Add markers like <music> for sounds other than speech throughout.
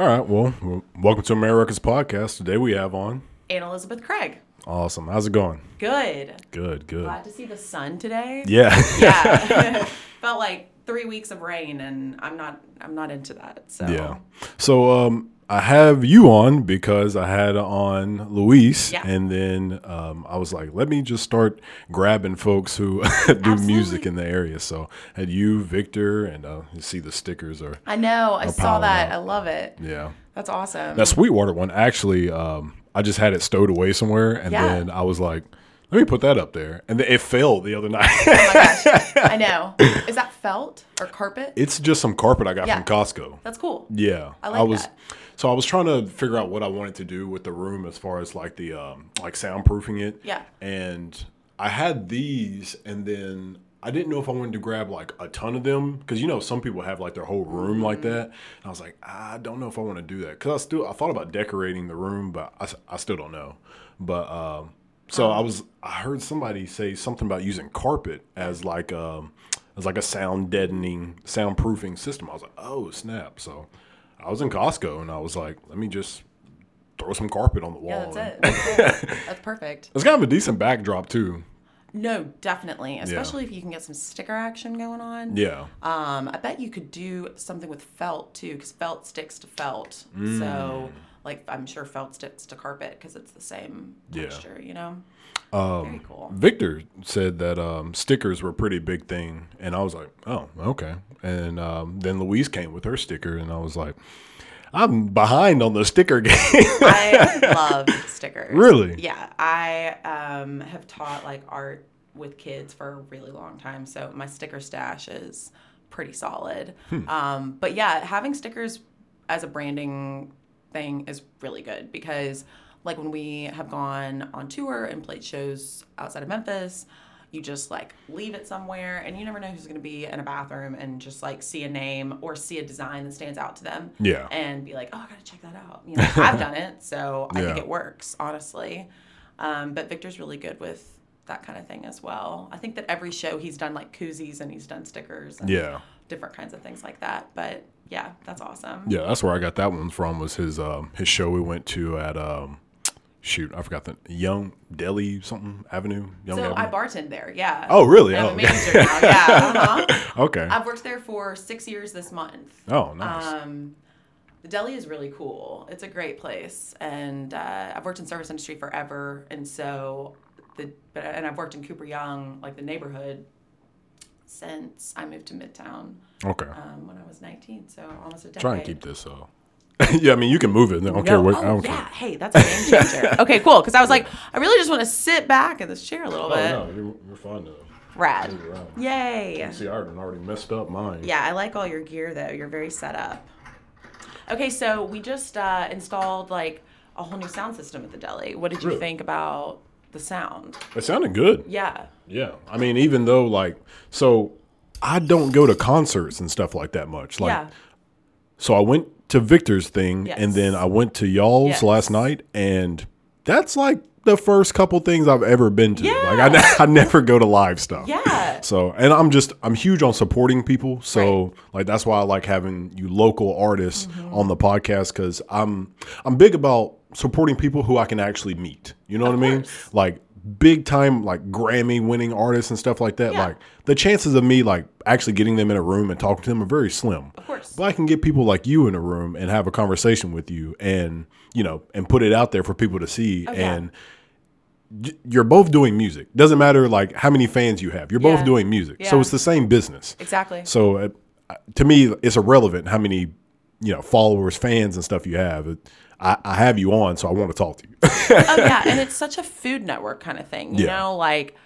All right. Well, welcome to America's podcast. Today we have on. Anne Elizabeth Craig. Awesome. How's it going? Good. Good. Good. Glad to see the sun today. Yeah. Yeah. <laughs> <laughs> Felt like three weeks of rain, and I'm not. I'm not into that. So. yeah. So um, I have you on because I had on Louise, Yeah. and then um, I was like, let me just start grabbing folks who <laughs> do music in the area. So had you, Victor, and uh, you see the stickers are I know. I saw that. up. I love it. yeah. That's awesome. That Sweetwater one actually, um, I just had it stowed away somewhere, and Yeah. then I was like, let me put that up there, and it fell the other night. oh my gosh. <laughs> I know. Is that felt or carpet? it's just some carpet I got Yeah. from Costco. That's cool. Yeah, I like was. that. So I was trying to figure out what I wanted to do with the room as far as like the um, like soundproofing it. Yeah. And I had these, and then I didn't know if I wanted to grab like a ton of them because you know some people have like their whole room like Mm-hmm. that. And I was like, I don't know if I want to do that because I still I thought about decorating the room, but I, I still don't know. But um, so. I was I heard somebody say something about using carpet as like um as like a sound deadening soundproofing system. I was like, oh snap! So I was in Costco and I was like, let me just throw some carpet on the wall. Yeah, that's it. That's, cool. <laughs> that's perfect. It's kind of a decent backdrop too. No, definitely. Especially if you can get some sticker action going on. Yeah. Um, I bet you could do something with felt too, because felt sticks to felt. Mm. So, like, I'm sure felt sticks to carpet because it's the same Yeah. texture. You know. Um, Very cool. Victor said that um, stickers were a pretty big thing, and I was like, "Oh, okay." And um, then Louise came with her sticker, and I was like, "I'm behind on the sticker game." <laughs> I <laughs> love stickers. Really? Yeah. I um, have taught like art with kids for a really long time, so my sticker stash is pretty solid. Hmm. Um, but yeah, having stickers as a branding thing is really good because like when we have gone on tour and played shows outside of Memphis, you just like leave it somewhere and you never know who's going to be in a bathroom and just like see a name or see a design that stands out to them Yeah. and be like, oh, I gotta check that out. You know, I've done it, so I think it works, honestly. Um, but Victor's really good with that kind of thing as well. I think that every show he's done like koozies and he's done stickers and yeah. different kinds of things like that. But yeah, that's awesome. Yeah, that's where I got that one from. Was his um, his show we went to at um, shoot I forgot the Young Deli something Avenue Young So I Avenue. bartend there, yeah. Oh, really? I'm Oh, a okay. now, yeah. Uh-huh. <laughs> okay. I've worked there for six years this month. oh, nice. Um, the deli is really cool. It's a great place, and uh, I've worked in service industry forever, and so the but and I've worked in Cooper Young, like the neighborhood, since I moved to Midtown okay. um, when I was 19. So almost a decade. Try and keep this. Uh, <laughs> yeah, I mean you can move it. I don't care what. oh, I don't yeah. care. Hey, that's a game changer. <laughs> okay, cool. Because I was like, I really just want to sit back in this chair a little Oh bit. no, you're, you're fine though. Rad. Yay. See, I already already messed up mine. Yeah, I like all your gear though. You're very set up. Okay, so we just uh, installed like a whole new sound system at the deli. What did you Really? think about the sound? It sounded good. Yeah. Yeah. I mean, even though like, so I don't go to concerts and stuff like that much. Like, yeah. so I went to Victor's thing, and then I went to y'all's Yes. last night, and that's like the first couple things I've ever been to. Yeah. Like, I, <laughs> I never go to live stuff. Yeah. So, and I'm just, I'm huge on supporting people. So, like, that's why I like having you local artists Mm-hmm. on the podcast because I'm, I'm big about supporting people who I can actually meet. You know what I mean? course. Like, big time, like Grammy winning artists and stuff like that. Yeah. Like, the chances of me, like, actually getting them in a room and talking to them are very slim. Of course. But I can get people like you in a room and have a conversation with you and, you know, and put it out there for people to see. Oh. And, you're both doing music. Doesn't matter like how many fans you have. You're both doing music. So it's the same business. Exactly. So uh, to me, it's irrelevant how many you know followers, fans, and stuff you have. It, I, I have you on, so I want to talk to you. oh <laughs> yeah, and it's such a food network kind of thing. You Yeah. know, like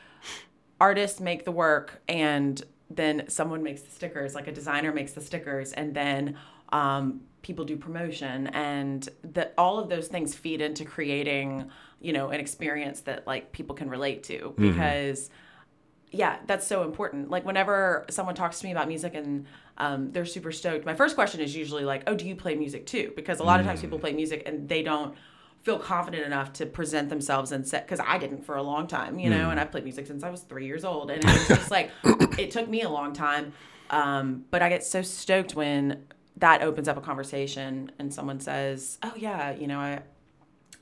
artists make the work and then someone makes the stickers, like a designer makes the stickers, and then um, people do promotion, and that all of those things feed into creating, you know, an experience that like people can relate to because. Yeah, that's so important. Like whenever someone talks to me about music and um, they're super stoked, my first question is usually like, "Oh, do you play music too?" Because a lot of times people play music and they don't feel confident enough to present themselves and set. Because I didn't for a long time, you know, and I've played music since I was three years old, and it's just like <coughs> it took me a long time. Um, but I get so stoked when that opens up a conversation and someone says, "Oh yeah, you know, I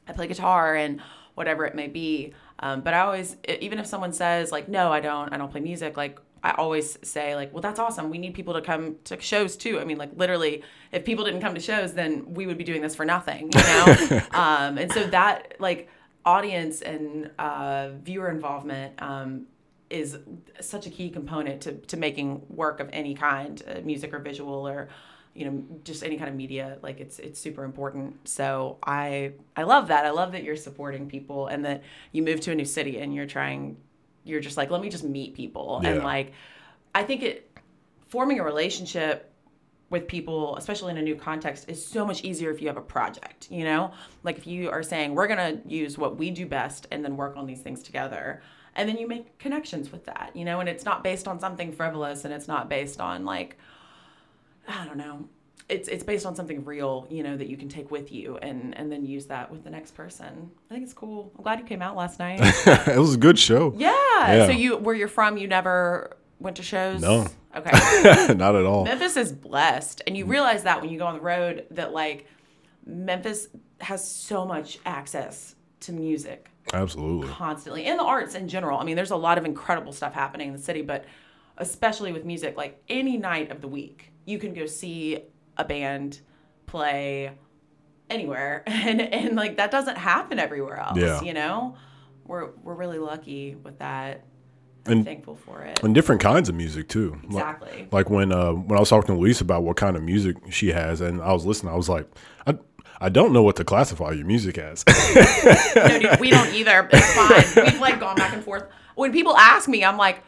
I play guitar and whatever it may be." Um, but I always, even if someone says like, "No, I don't, I don't play music," like I always say like, "Well, that's awesome. We need people to come to shows too." I mean, like literally, if people didn't come to shows, then we would be doing this for nothing, you know. <laughs> um, and so that like audience and uh, viewer involvement um, is such a key component to, to making work of any kind, uh, music or visual or you know just any kind of media. Like it's it's super important. So I I love that. I love that you're supporting people and that you move to a new city and you're trying. You're just like let me just meet people and like I think it forming a relationship with people, especially in a new context, is so much easier if you have a project, you know? Like if you are saying, we're going to use what we do best and then work on these things together. And then you make connections with that, you know? And it's not based on something frivolous and it's not based on like, I don't know. It's, it's based on something real, you know, that you can take with you and, and then use that with the next person. I think it's cool. I'm glad you came out last night. <laughs> it was a good show. yeah. Yeah. So you, where you're from, you never went to shows? No. Okay. <laughs> Not at all. Memphis is blessed, and you mm. realize that when you go on the road that like Memphis has so much access to music Absolutely. constantly and the arts in general. I mean, there's a lot of incredible stuff happening in the city, but especially with music, like any night of the week, you can go see a band play anywhere, <laughs> and and like that doesn't happen everywhere else. Yeah. You know, we're we're really lucky with that. I'm And- thankful for it. And different kinds of music too. Like- Exactly. Like when uh, when I was talking to Louise about what kind of music she has, and I was listening, I was like, I, I don't know what to classify your music as. no, dude, we don't either. It's fine. <laughs> We've like gone back and forth. When people ask me, I'm like,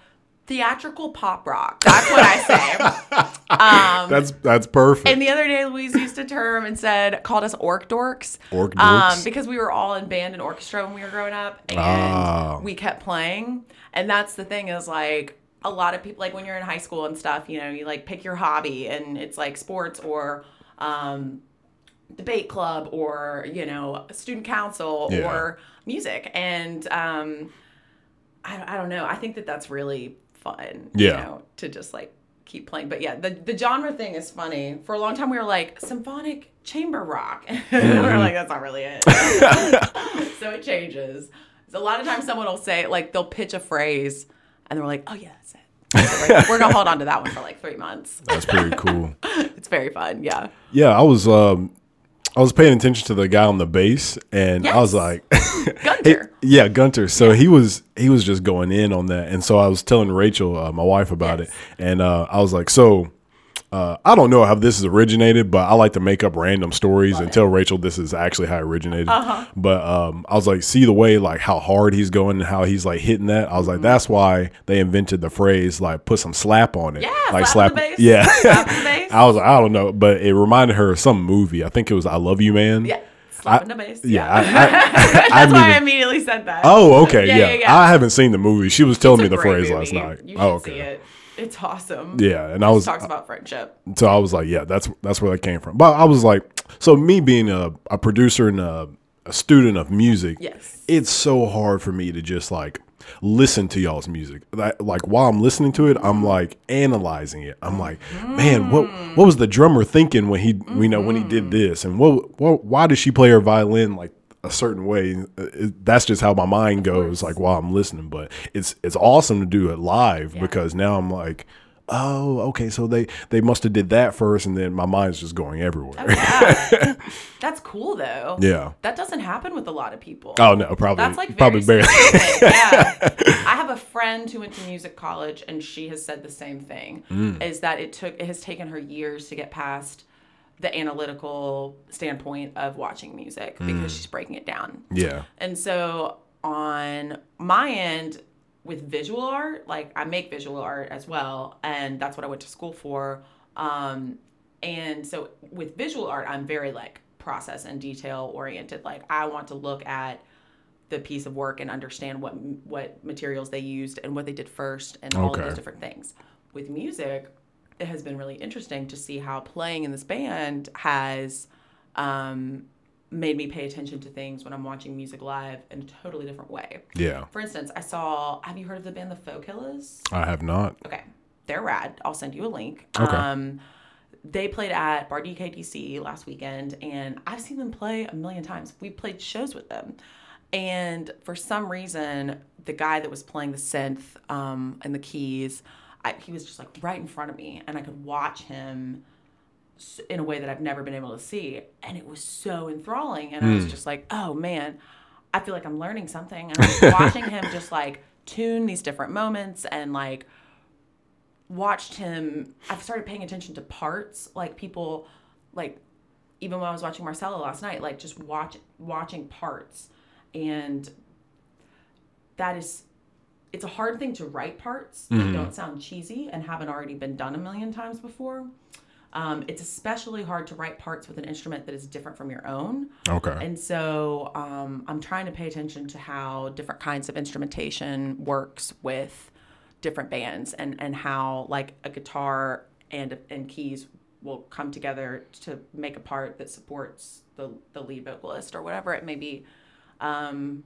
theatrical pop rock. That's what I say. <laughs> Um, that's that's perfect. and the other day, Louise used a term and said, called us orc dorks. Orc Um, dorks? because we were all in band and orchestra when we were growing up, and Ah. we kept playing. And that's the thing is like a lot of people, like when you're in high school and stuff, you know, you like pick your hobby, and it's like sports or um, debate club or you know student council Yeah. or music and um I, I don't know i think that that's really fun you Yeah. know to just like keep playing. But yeah the, the genre thing is funny. For a long time we were like symphonic chamber rock. And <laughs> we Mm-hmm. were like that's not really it. <laughs> So it changes. So a lot of times someone will say like they'll pitch a phrase and they're like oh yeah that's it. We're gonna hold on to that one for like three months. That's pretty cool. <laughs> it's very fun yeah. Yeah, I was um, I was paying attention to the guy on the bass, and I was Yes. like, <laughs> gunter yeah, Gunter. So he was he was just going in on that, and so I was telling Rachel, uh, my wife, about Yes. it, and uh, I was like, so. Uh, I don't know how this is originated, but I like to make up random stories and tell Rachel this is actually how it originated. Uh-huh. But um, I was like, see the way like how hard he's going and how he's like hitting that. I was Mm-hmm. like, that's why they invented the phrase like put some slap on it. Yeah, like slap bass. Yeah. Slap. <laughs> I was like, I don't know, but it reminded her of some movie. I think it was I Love You Man. Yeah. Bass. Yeah, I, I, I, <laughs> <laughs> I That's haven't why I immediately said that. Oh, okay, Yeah, yeah, yeah. I haven't seen the movie. She was telling It's me the phrase last night. Oh, see okay. It. It's awesome. Yeah, and I was talks about friendship. so I was like, yeah, that's that's where that came from. But I was like, so me being a, a producer and a, a student of music, Yes. it's so hard for me to just like listen to y'all's music. Like, like while I'm listening to it, I'm mm-hmm. like analyzing it. I'm like, mm-hmm. man, what what was the drummer thinking when he you know when he did mm-hmm. this, and what, what why did she play her violin like a certain way? Uh, it- that's just how my mind goes like while I'm listening. But it's it's awesome to do it live because now I'm like. Oh, okay. So they they must have did that first, and then my mind's just going everywhere. Oh, Yeah. <laughs> That's cool though. yeah. That doesn't happen with a lot of people. Oh no, probably That's like probably barely. yeah. <laughs> I have a friend who went to music college and she has said the same thing. Mm. Is that it took it has taken her years to get past the analytical standpoint of watching music Mm. because she's breaking it down. yeah. And so on my end with visual art, like I make visual art as well, and that's what I went to school for. Um, and so with visual art, I'm very like process and detail oriented. Like I want to look at the piece of work and understand what what materials they used and what they did first and all of those different things. With music, it has been really interesting to see how playing in this band has um, made me pay attention to things when I'm watching music live in a totally different way. Yeah. For instance, I saw. Have you heard of the band the Faux Killers? I have not. Okay, they're rad. I'll send you a link. Okay. Um, they played at Bar DKDC last weekend, and I've seen them play a million times. We played shows with them. And for some reason, the guy that was playing the synth um, and the keys, I, he was just like right in front of me, and I could watch him in a way that I've never been able to see. And it was so enthralling. And I was hmm. just like, oh man, I feel like I'm learning something. And I was watching him <laughs> just like tune these different moments and like watched him. I've started paying attention to parts, like people, like even when I was watching Marcella last night, like just watch watching parts, and that is, it's a hard thing to write parts that don't sound cheesy and haven't already been done a million times before. Um, it's especially hard to write parts with an instrument that is different from your own. Okay. And so um, I'm trying to pay attention to how different kinds of instrumentation works with different bands and, and how like a guitar and, and keys will come together to make a part that supports the, the lead vocalist or whatever it may be. Um,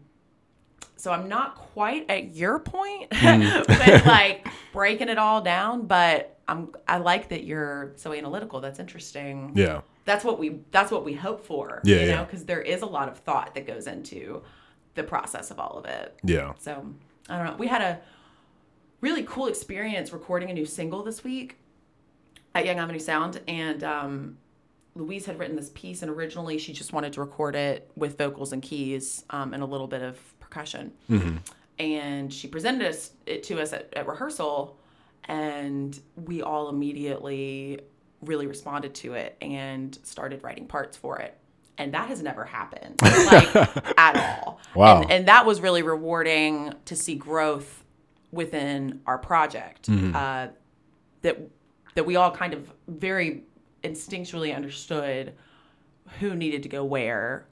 so I'm not quite at your point, <laughs> but like breaking it all down. But I'm I like that you're so analytical. That's interesting yeah. that's what we that's what we hope for Yeah, you know because there is a lot of thought that goes into the process of all of it Yeah. so i don't know we had a really cool experience recording a new single this week at young avenue sound and um, louise had written this piece and originally she just wanted to record it with vocals and keys um, and a little bit of percussion. And she presented us, it to us at, at rehearsal and we all immediately really responded to it and started writing parts for it. And that has never happened like <laughs> at all. Wow. and, and that was really rewarding to see growth within our project uh, that that we all kind of very instinctually understood who needed to go where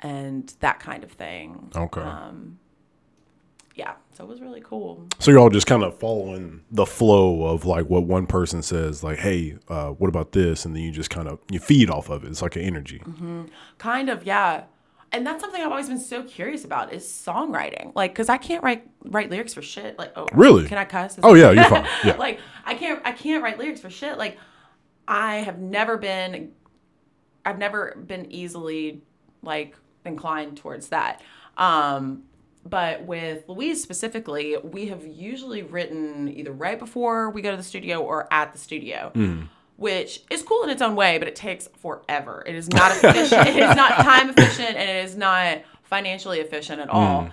and that kind of thing Okay. um, yeah so it was really cool So you're all just kind of following the flow of like what one person says, like, "Hey, uh, what about this?" And then you just kind of you feed off of it. It's like an energy. Kind of, yeah. And that's something I've always been so curious about is songwriting. Like, because I can't write write lyrics for shit. Like, oh, Really? Can I cuss? Is Oh yeah, <laughs> you're fine. Yeah. like, I can't I can't write lyrics for shit. Like, I have never been, I've never been easily like inclined towards that. Um, but with Louise specifically, we have usually written either right before we go to the studio or at the studio, which is cool in its own way, but it takes forever. It is not efficient. it is not <laughs> time efficient, and it is not financially efficient at all.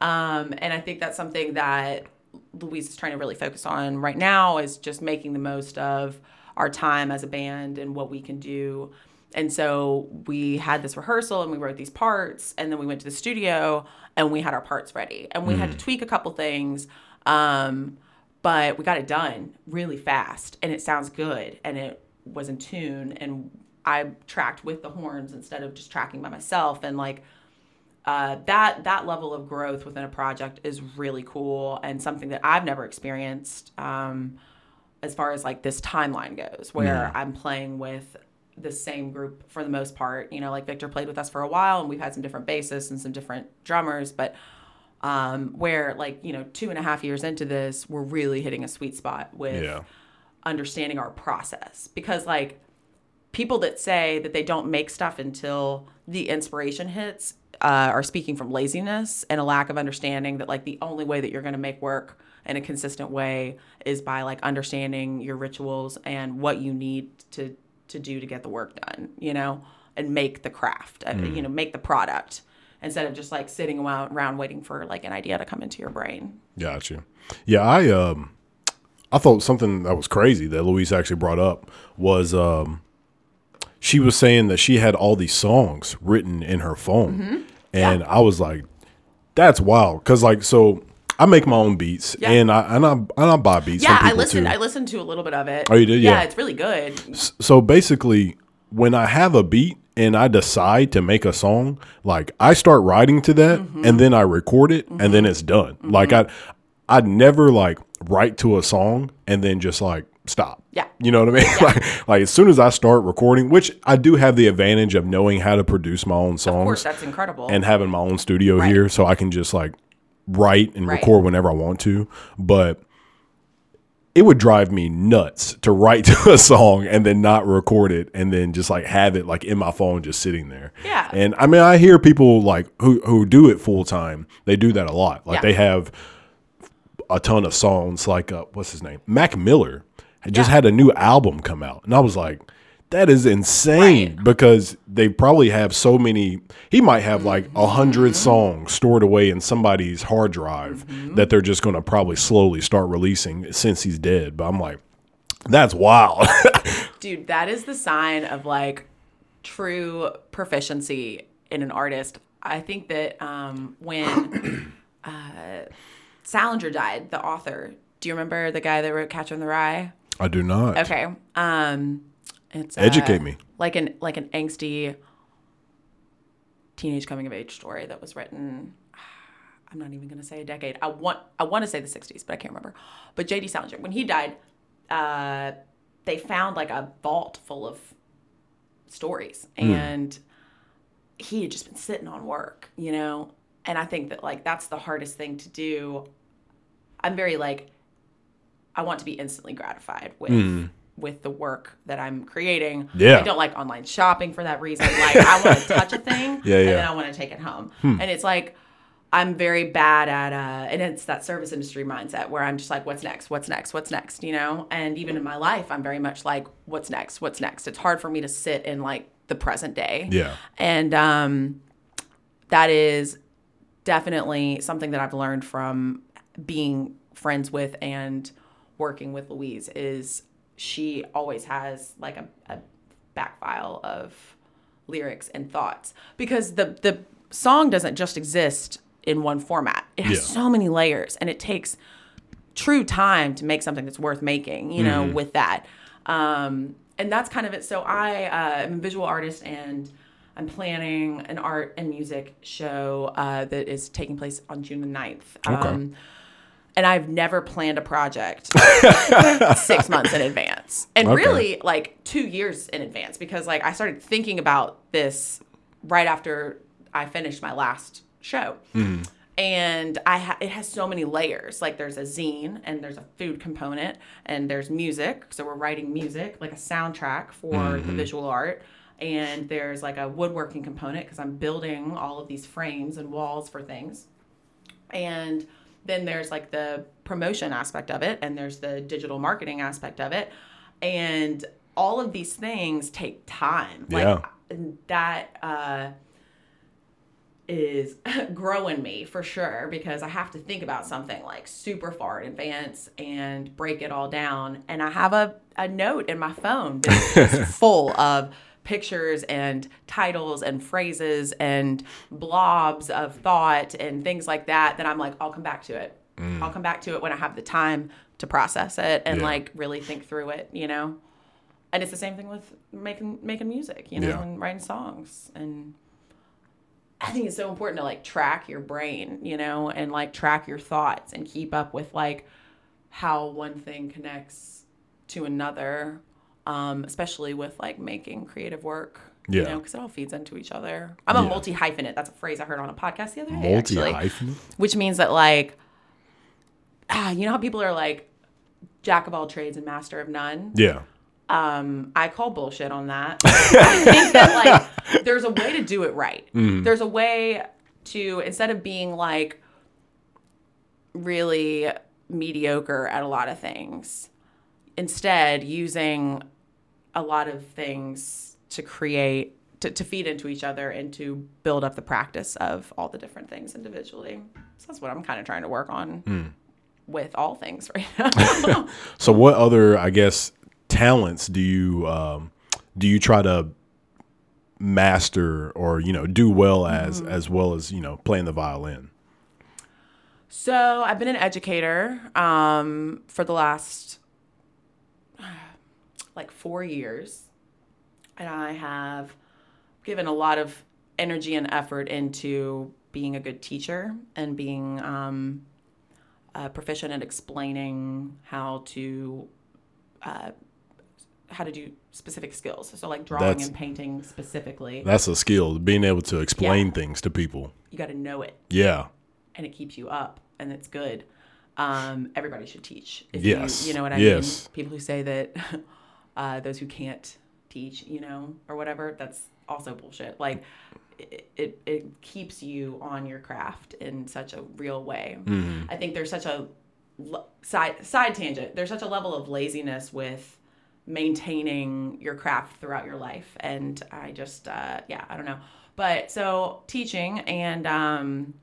Um, and I think that's something that Louise is trying to really focus on right now is just making the most of our time as a band and what we can do. And so we had this rehearsal and we wrote these parts, and then we went to the studio and we had our parts ready, and we had to tweak a couple things. Um, but we got it done really fast and it sounds good and it was in tune. And I tracked with the horns instead of just tracking by myself. And like uh, that that level of growth within a project is really cool and something that I've never experienced um, as far as like this timeline goes, where I'm playing with the same group for the most part. You know, like Victor played with us for a while, and we've had some different bassists and some different drummers, but um, where like you know two and a half years into this, we're really hitting a sweet spot with Yeah. understanding our process because like people that say that they don't make stuff until the inspiration hits uh, are speaking from laziness and a lack of understanding that like the only way that you're going to make work in a consistent way is by like understanding your rituals and what you need to to do to get the work done you know and make the craft uh, you know make the product instead of just like sitting around, waiting for like an idea to come into your brain Gotcha. Yeah, I um, I thought something that was crazy that Louise actually brought up was um, she was saying that she had all these songs written in her phone, Mm-hmm. and I was like, that's wild, because like so. I make my own beats, Yeah. and I and I and I buy beats. yeah from i listened Too. i listened to a little bit of it Oh, you did? Yeah. it's really good so basically when i have a beat and i decide to make a song like i start writing to that Mm-hmm. and then i record it and then it's done like i i'd never like write to a song and then just like stop Yeah. you know what i mean <laughs> like, like as soon as i start recording which i do have the advantage of knowing how to produce my own of course songs that's incredible and having my own studio Right. here so I can just like write and Right. record whenever I want to. But it would drive me nuts to write <laughs> to a song and then not record it and then just like have it like in my phone just sitting there. Yeah. And I mean, I hear people like who who do it full time. They do that a lot. Like Yeah. they have a ton of songs. Like uh, what's his name, Mac Miller, had just Yeah. had a new album come out, and I was like. That is insane Right. because they probably have so many. He might have like a hundred Mm-hmm. songs stored away in somebody's hard drive that they're just going to probably slowly start releasing since he's dead. But I'm like, that's wild. <laughs> Dude, that is the sign of like true proficiency in an artist. I think that um, when <clears throat> uh, Salinger died, the author, do you remember the guy that wrote Catcher in the Rye? I do not. Okay. Um, it's uh, Educate me. Like an like an angsty teenage coming of age story that was written. <sighs> I'm not even going to say a decade. I want I want to say the 60s, but I can't remember. But J.D. Salinger, when he died, uh, they found like a vault full of stories, and he had just been sitting on work, you know. And I think that like that's the hardest thing to do. I'm very like I want to be instantly gratified with with the work that I'm creating. Yeah. I don't like online shopping for that reason. Like I want to <laughs> touch a thing Yeah, and then I want to take it home. And it's like I'm very bad at uh and it's that service industry mindset where I'm just like what's next? What's next? What's next, you know? And even in my life I'm very much like what's next? What's next? It's hard for me to sit in like the present day. Yeah. And um that is definitely something that I've learned from being friends with and working with Louise is she always has like a, a back file of lyrics and thoughts because the the song doesn't just exist in one format. It has Yeah. so many layers and it takes true time to make something that's worth making, you know, with that. Um, and that's kind of it. So I uh, am a visual artist and I'm planning an art and music show uh, that is taking place on June the 9th. Okay. Um, and I've never planned a project <laughs> six months in advance. And Okay. really like two years in advance because like I started thinking about this right after I finished my last show. Hmm. And I ha- it has so many layers. Like there's a zine and there's a food component and there's music. So we're writing music like a soundtrack for the mm-hmm. visual art. And there's like a woodworking component because I'm building all of these frames and walls for things and then there's like the promotion aspect of it and there's the digital marketing aspect of it and all of these things take time Yeah. like and that uh is <laughs> growing me for sure because I have to think about something like super far in advance and break it all down. And I have a, a note in my phone that's <laughs> full of pictures and titles and phrases and blobs of thought and things like that that I'm like, I'll come back to it. Mm. I'll come back to it when I have the time to process it and Yeah. like really think through it, you know? And it's the same thing with making making music, you know, Yeah. and writing songs and I think it's so important to like track your brain, you know, and like track your thoughts and keep up with like how one thing connects to another, um, especially with like making creative work. You Yeah. know, because it all feeds into each other. I'm a Yeah. multi hyphenate. That's a phrase I heard on a podcast the other day. Multi actually hyphen. which means that like ah, you know how people are like jack of all trades and master of none Yeah. um i call bullshit on that <laughs> i think that like there's a way to do it right there's a way to instead of being like really mediocre at a lot of things instead using a lot of things to create to, to feed into each other and to build up the practice of all the different things individually so that's what i'm kind of trying to work on with all things right now <laughs> So, what other, I guess, talents do you um, do you try to master or you know do well as Mm-hmm. as well as you know playing the violin? So I've been an educator um, for the last like four years, and I have given a lot of energy and effort into being a good teacher and being um, uh, proficient at explaining how to uh, how to do specific skills. So like drawing That's- and painting specifically, That's a skill, being able to explain things to people. you got to know it. Yeah. and it keeps you up and it's good um, everybody should teach. If Yes. You, you know what I Yes. mean? People who say that <laughs> uh, those who can't teach, you know, or whatever, that's also bullshit. Like, it, it, it keeps you on your craft in such a real way. I think there's such a side side tangent. There's such a level of laziness with maintaining your craft throughout your life, and I just uh, yeah, I don't know. But so teaching and um,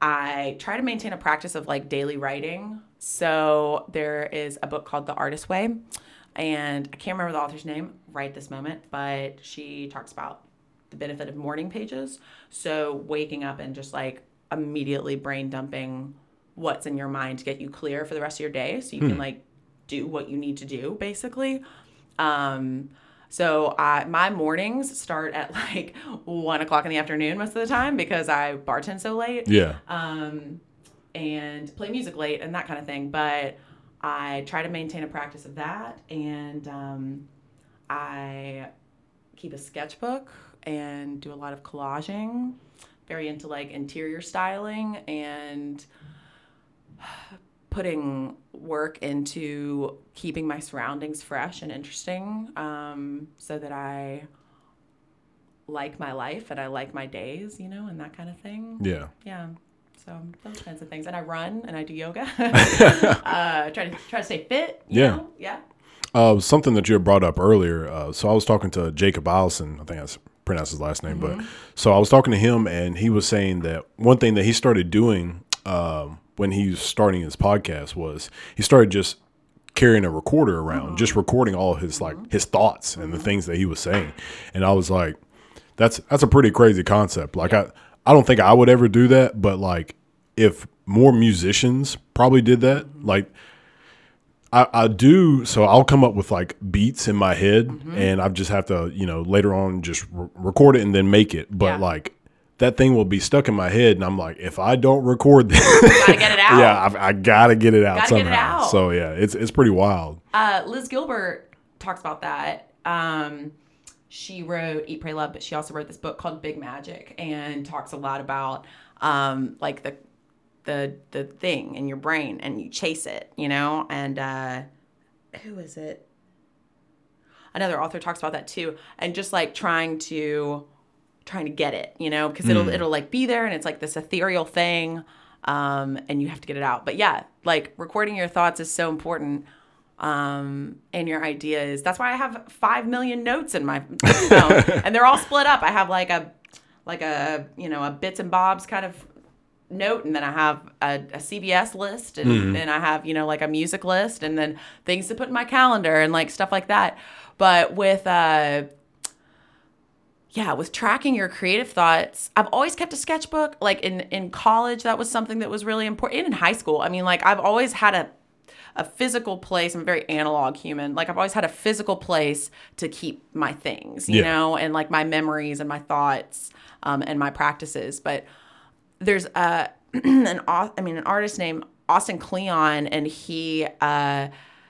I try to maintain a practice of like daily writing. So there is a book called The Artist Way, and I can't remember the author's name right this moment, but she talks about the benefit of morning pages. So waking up and just like immediately brain dumping what's in your mind to get you clear for the rest of your day so you can like do what you need to do basically. Um, so I, my mornings start at <laughs> like one o'clock in the afternoon most of the time because I bartend so late Yeah. um, and play music late and that kind of thing. But I try to maintain a practice of that, and um, I keep a sketchbook and do a lot of collaging. Very into like interior styling and putting work into keeping my surroundings fresh and interesting um, so that I like my life and I like my days, you know, and that kind of thing. Yeah. Yeah. So those kinds of things, and I run and I do yoga. <laughs> <laughs> uh, try to try to stay fit. you Yeah. know? Yeah. Uh, something that you had brought up earlier. Uh, so I was talking to Jacob Allison. I think that's pronounced his last name, Mm-hmm. but so I was talking to him, and he was saying that one thing that he started doing um, when he was starting his podcast was he started just carrying a recorder around, Mm-hmm. just recording all of his like his thoughts and the things that he was saying, and I was like, that's that's a pretty crazy concept. Like I I don't think I would ever do that, but like if more musicians probably did that, Mm-hmm. like I, I do so I'll come up with like beats in my head Mm-hmm. and I just have to you know later on just re- record it and then make it but Yeah. like that thing will be stuck in my head and I'm like if I don't record this Gotta get it <laughs> out. yeah I, I gotta get it out Gotta get it somehow out. so yeah it's it's pretty wild Uh, Liz Gilbert talks about that. Um, she wrote Eat, Pray, Love, but she also wrote this book called Big Magic and talks a lot about um, like the the the thing in your brain and you chase it, you know. And uh, who is it? Another author talks about that too, and just like trying to trying to get it, you know, because it'll it'll like be there and it's like this ethereal thing, um, and you have to get it out. But yeah, like recording your thoughts is so important um, and your ideas. That's why I have five million notes in my phone, <laughs> and they're all split up. I have like a like a you know a bits and bobs kind of note, and then I have a, a CVS list, and then I have you know like a music list, and then things to put in my calendar and like stuff like that. But with uh, yeah, with tracking your creative thoughts, I've always kept a sketchbook. Like in in college, that was something that was really important. And in high school, I mean, like I've always had a a physical place. I'm a very analog human. Like I've always had a physical place to keep my things, you Yeah. know, and like my memories and my thoughts um, and my practices. But there's a <clears throat> an I mean an artist named Austin Kleon, and he uh,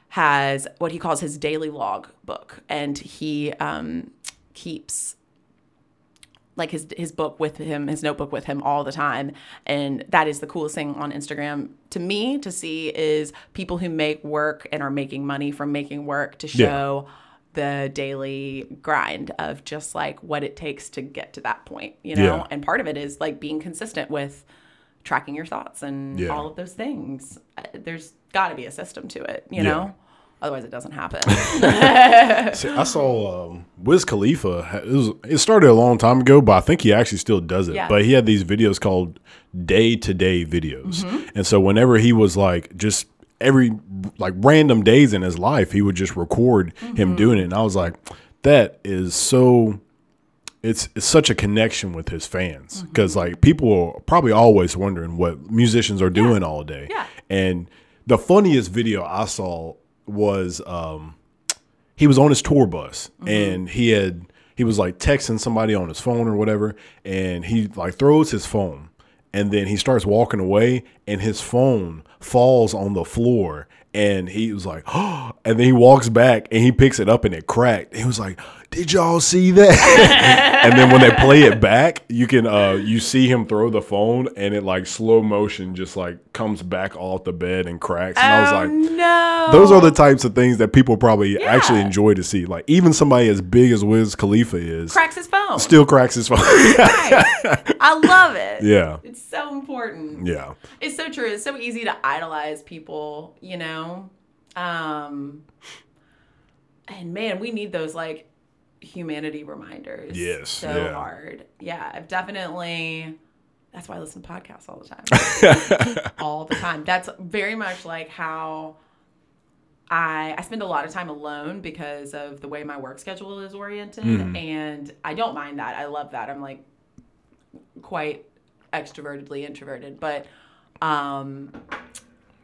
has what he calls his daily log book, and he um, keeps like his his book with him, his notebook with him all the time, and that is the coolest thing on Instagram to me to see is people who make work and are making money from making work to Yeah. show the daily grind of just like what it takes to get to that point, you know. Yeah. And part of it is like being consistent with tracking your thoughts and Yeah. all of those things. Uh, There's got to be a system to it, you Yeah. know. Otherwise, it doesn't happen. <laughs> See, I saw um, Wiz Khalifa. It, was, it started a long time ago, but I think he actually still does it. Yeah. But he had these videos called day to day videos, Mm-hmm. and so whenever he was like just every like random days in his life, he would just record Mm-hmm. him doing it, and I was like, that is so. It's it's such a connection with his fans Mm-hmm. because like people are probably always wondering what musicians are doing all day. Yeah. And the funniest video I saw was um, he was on his tour bus and he had he was like texting somebody on his phone or whatever and he like throws his phone and then he starts walking away and his phone falls on the floor and he was like, oh, <gasps> and then he walks back and he picks it up and it cracked. He was like, did y'all see that? <laughs> and then when they play it back, you can uh you see him throw the phone and it like slow motion just like comes back off the bed and cracks. And I was oh like, no. those are the types of things that people probably actually enjoy to see. Like even somebody as big as Wiz Khalifa is cracks his phone. still cracks his phone. Right. <laughs> I love it. yeah. It's so important. Yeah. It's so true. It's so easy to idolize people, you know? Um and man, we need those like humanity reminders. Yes, So yeah. hard. Yeah, I've definitely that's why I listen to podcasts all the time. <laughs> all the time. That's very much like how I I spend a lot of time alone because of the way my work schedule is oriented and I don't mind that. I love that. I'm like quite extrovertedly introverted, but um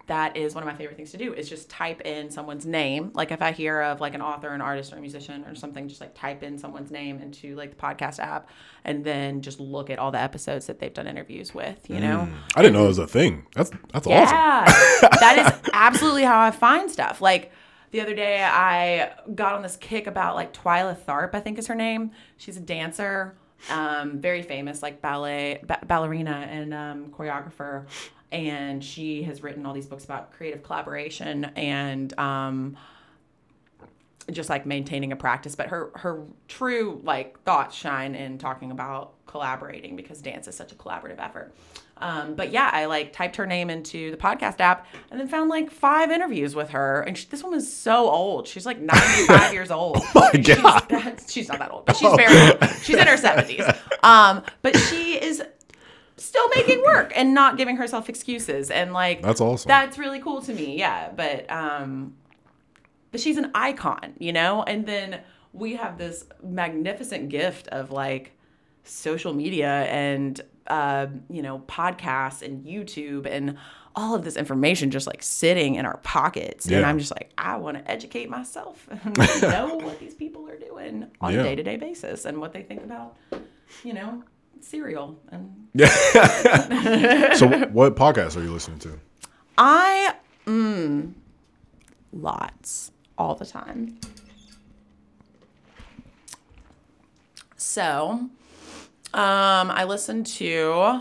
that is one of my favorite things to do is just type in someone's name. Like if I hear of like an author, an artist, or a musician or something, just like type in someone's name into like the podcast app and then just look at all the episodes that they've done interviews with, you know? I didn't know it was a thing. That's that's awesome. Yeah, <laughs> that is <laughs> absolutely how I find stuff. Like the other day, I got on this kick about like Twyla Tharp, I think is her name. She's a dancer, um, very famous, like ballet ba- ballerina and um, choreographer, and she has written all these books about creative collaboration and. Um, just like maintaining a practice. But her her true like thoughts shine in talking about collaborating because dance is such a collaborative effort. Um, but yeah i like typed her name into the podcast app and then found like five interviews with her. And she, this woman's so old. She's like 95 years old. <laughs> Oh my she's, God. she's not that old but she's very old. She's in her 70s <laughs> um, but she is still making work and not giving herself excuses and like That's awesome. that's really cool to me yeah but um but she's an icon, you know? And then we have this magnificent gift of like social media and, uh, you know, podcasts and YouTube and all of this information just like sitting in our pockets. yeah. And I'm just like, I want to educate myself <laughs> and <laughs> know what these people are doing on Yeah. a day to day basis and what they think about, you know, cereal. And Yeah <laughs> so what podcast are you listening to? I, mm, lots all the time. So, um, I listen to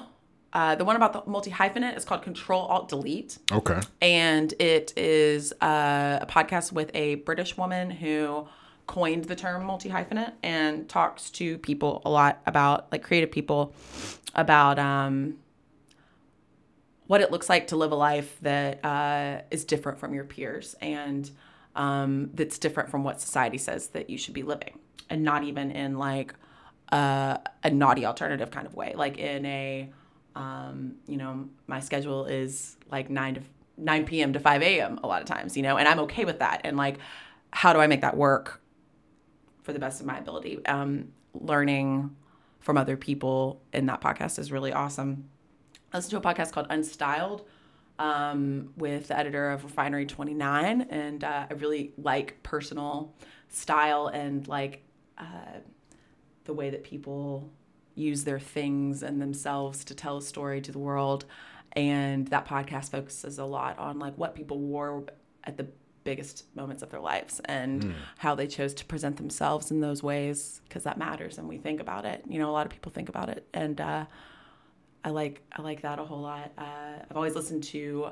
uh, the one about the multi hyphenate. It's called Control Alt Delete, Okay. and it is uh, a podcast with a British woman who coined the term multi hyphenate and talks to people a lot about like creative people about um, what it looks like to live a life that uh, is different from your peers and um, that's different from what society says that you should be living. And not even in like uh, a naughty alternative kind of way. Like in a um, you know my schedule is like 9 to 9 p.m to 5 a.m a lot of times you know and i'm okay with that. And like how do i make that work for the best of my ability um, learning from other people in that podcast is really awesome I listened to a podcast called Unstyled um, with the editor of Refinery 29, and uh, I really like personal style and like uh, the way that people use their things and themselves to tell a story to the world. And that podcast focuses a lot on like what people wore at the biggest moments of their lives and how they chose to present themselves in those ways because that matters and we think about it. You know, a lot of people think about it and. Uh, I like I like that a whole lot. Uh, I've always listened to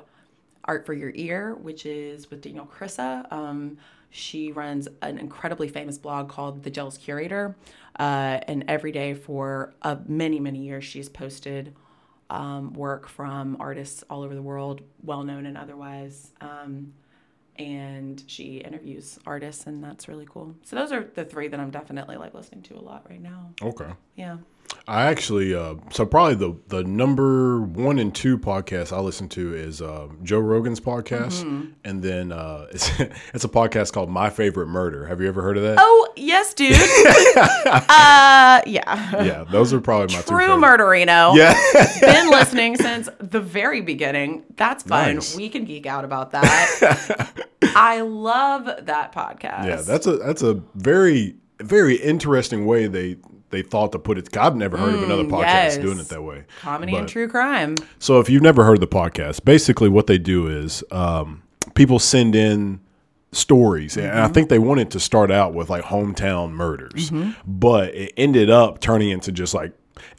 Art for Your Ear, which is with Danielle Krysa. Um, she runs an incredibly famous blog called The Jealous Curator, uh, and every day for uh, many many years she's posted um, work from artists all over the world, well known and otherwise. Um, and she interviews artists, and that's really cool. So those are the three that I'm definitely like listening to a lot right now. Okay. Yeah. I actually, uh, so probably the the number one and two podcast I listen to is uh, Joe Rogan's podcast, Mm-hmm. and then uh, <laughs> it's it's a podcast called My Favorite Murder. Have you ever heard of that? Oh yes, dude. <laughs> uh, yeah. Yeah, those are probably my two. True murderino. Yeah, <laughs> Been listening since the very beginning. That's fun. Nice. We can geek out about that. I love that podcast. yeah. That's a that's a very very interesting way they they thought to put it. I've never heard of another podcast Mm, yes. doing it that way. comedy and true crime. So if you've never heard of the podcast, basically what they do is um, people send in stories, and I think they wanted to start out with like hometown murders, but it ended up turning into just like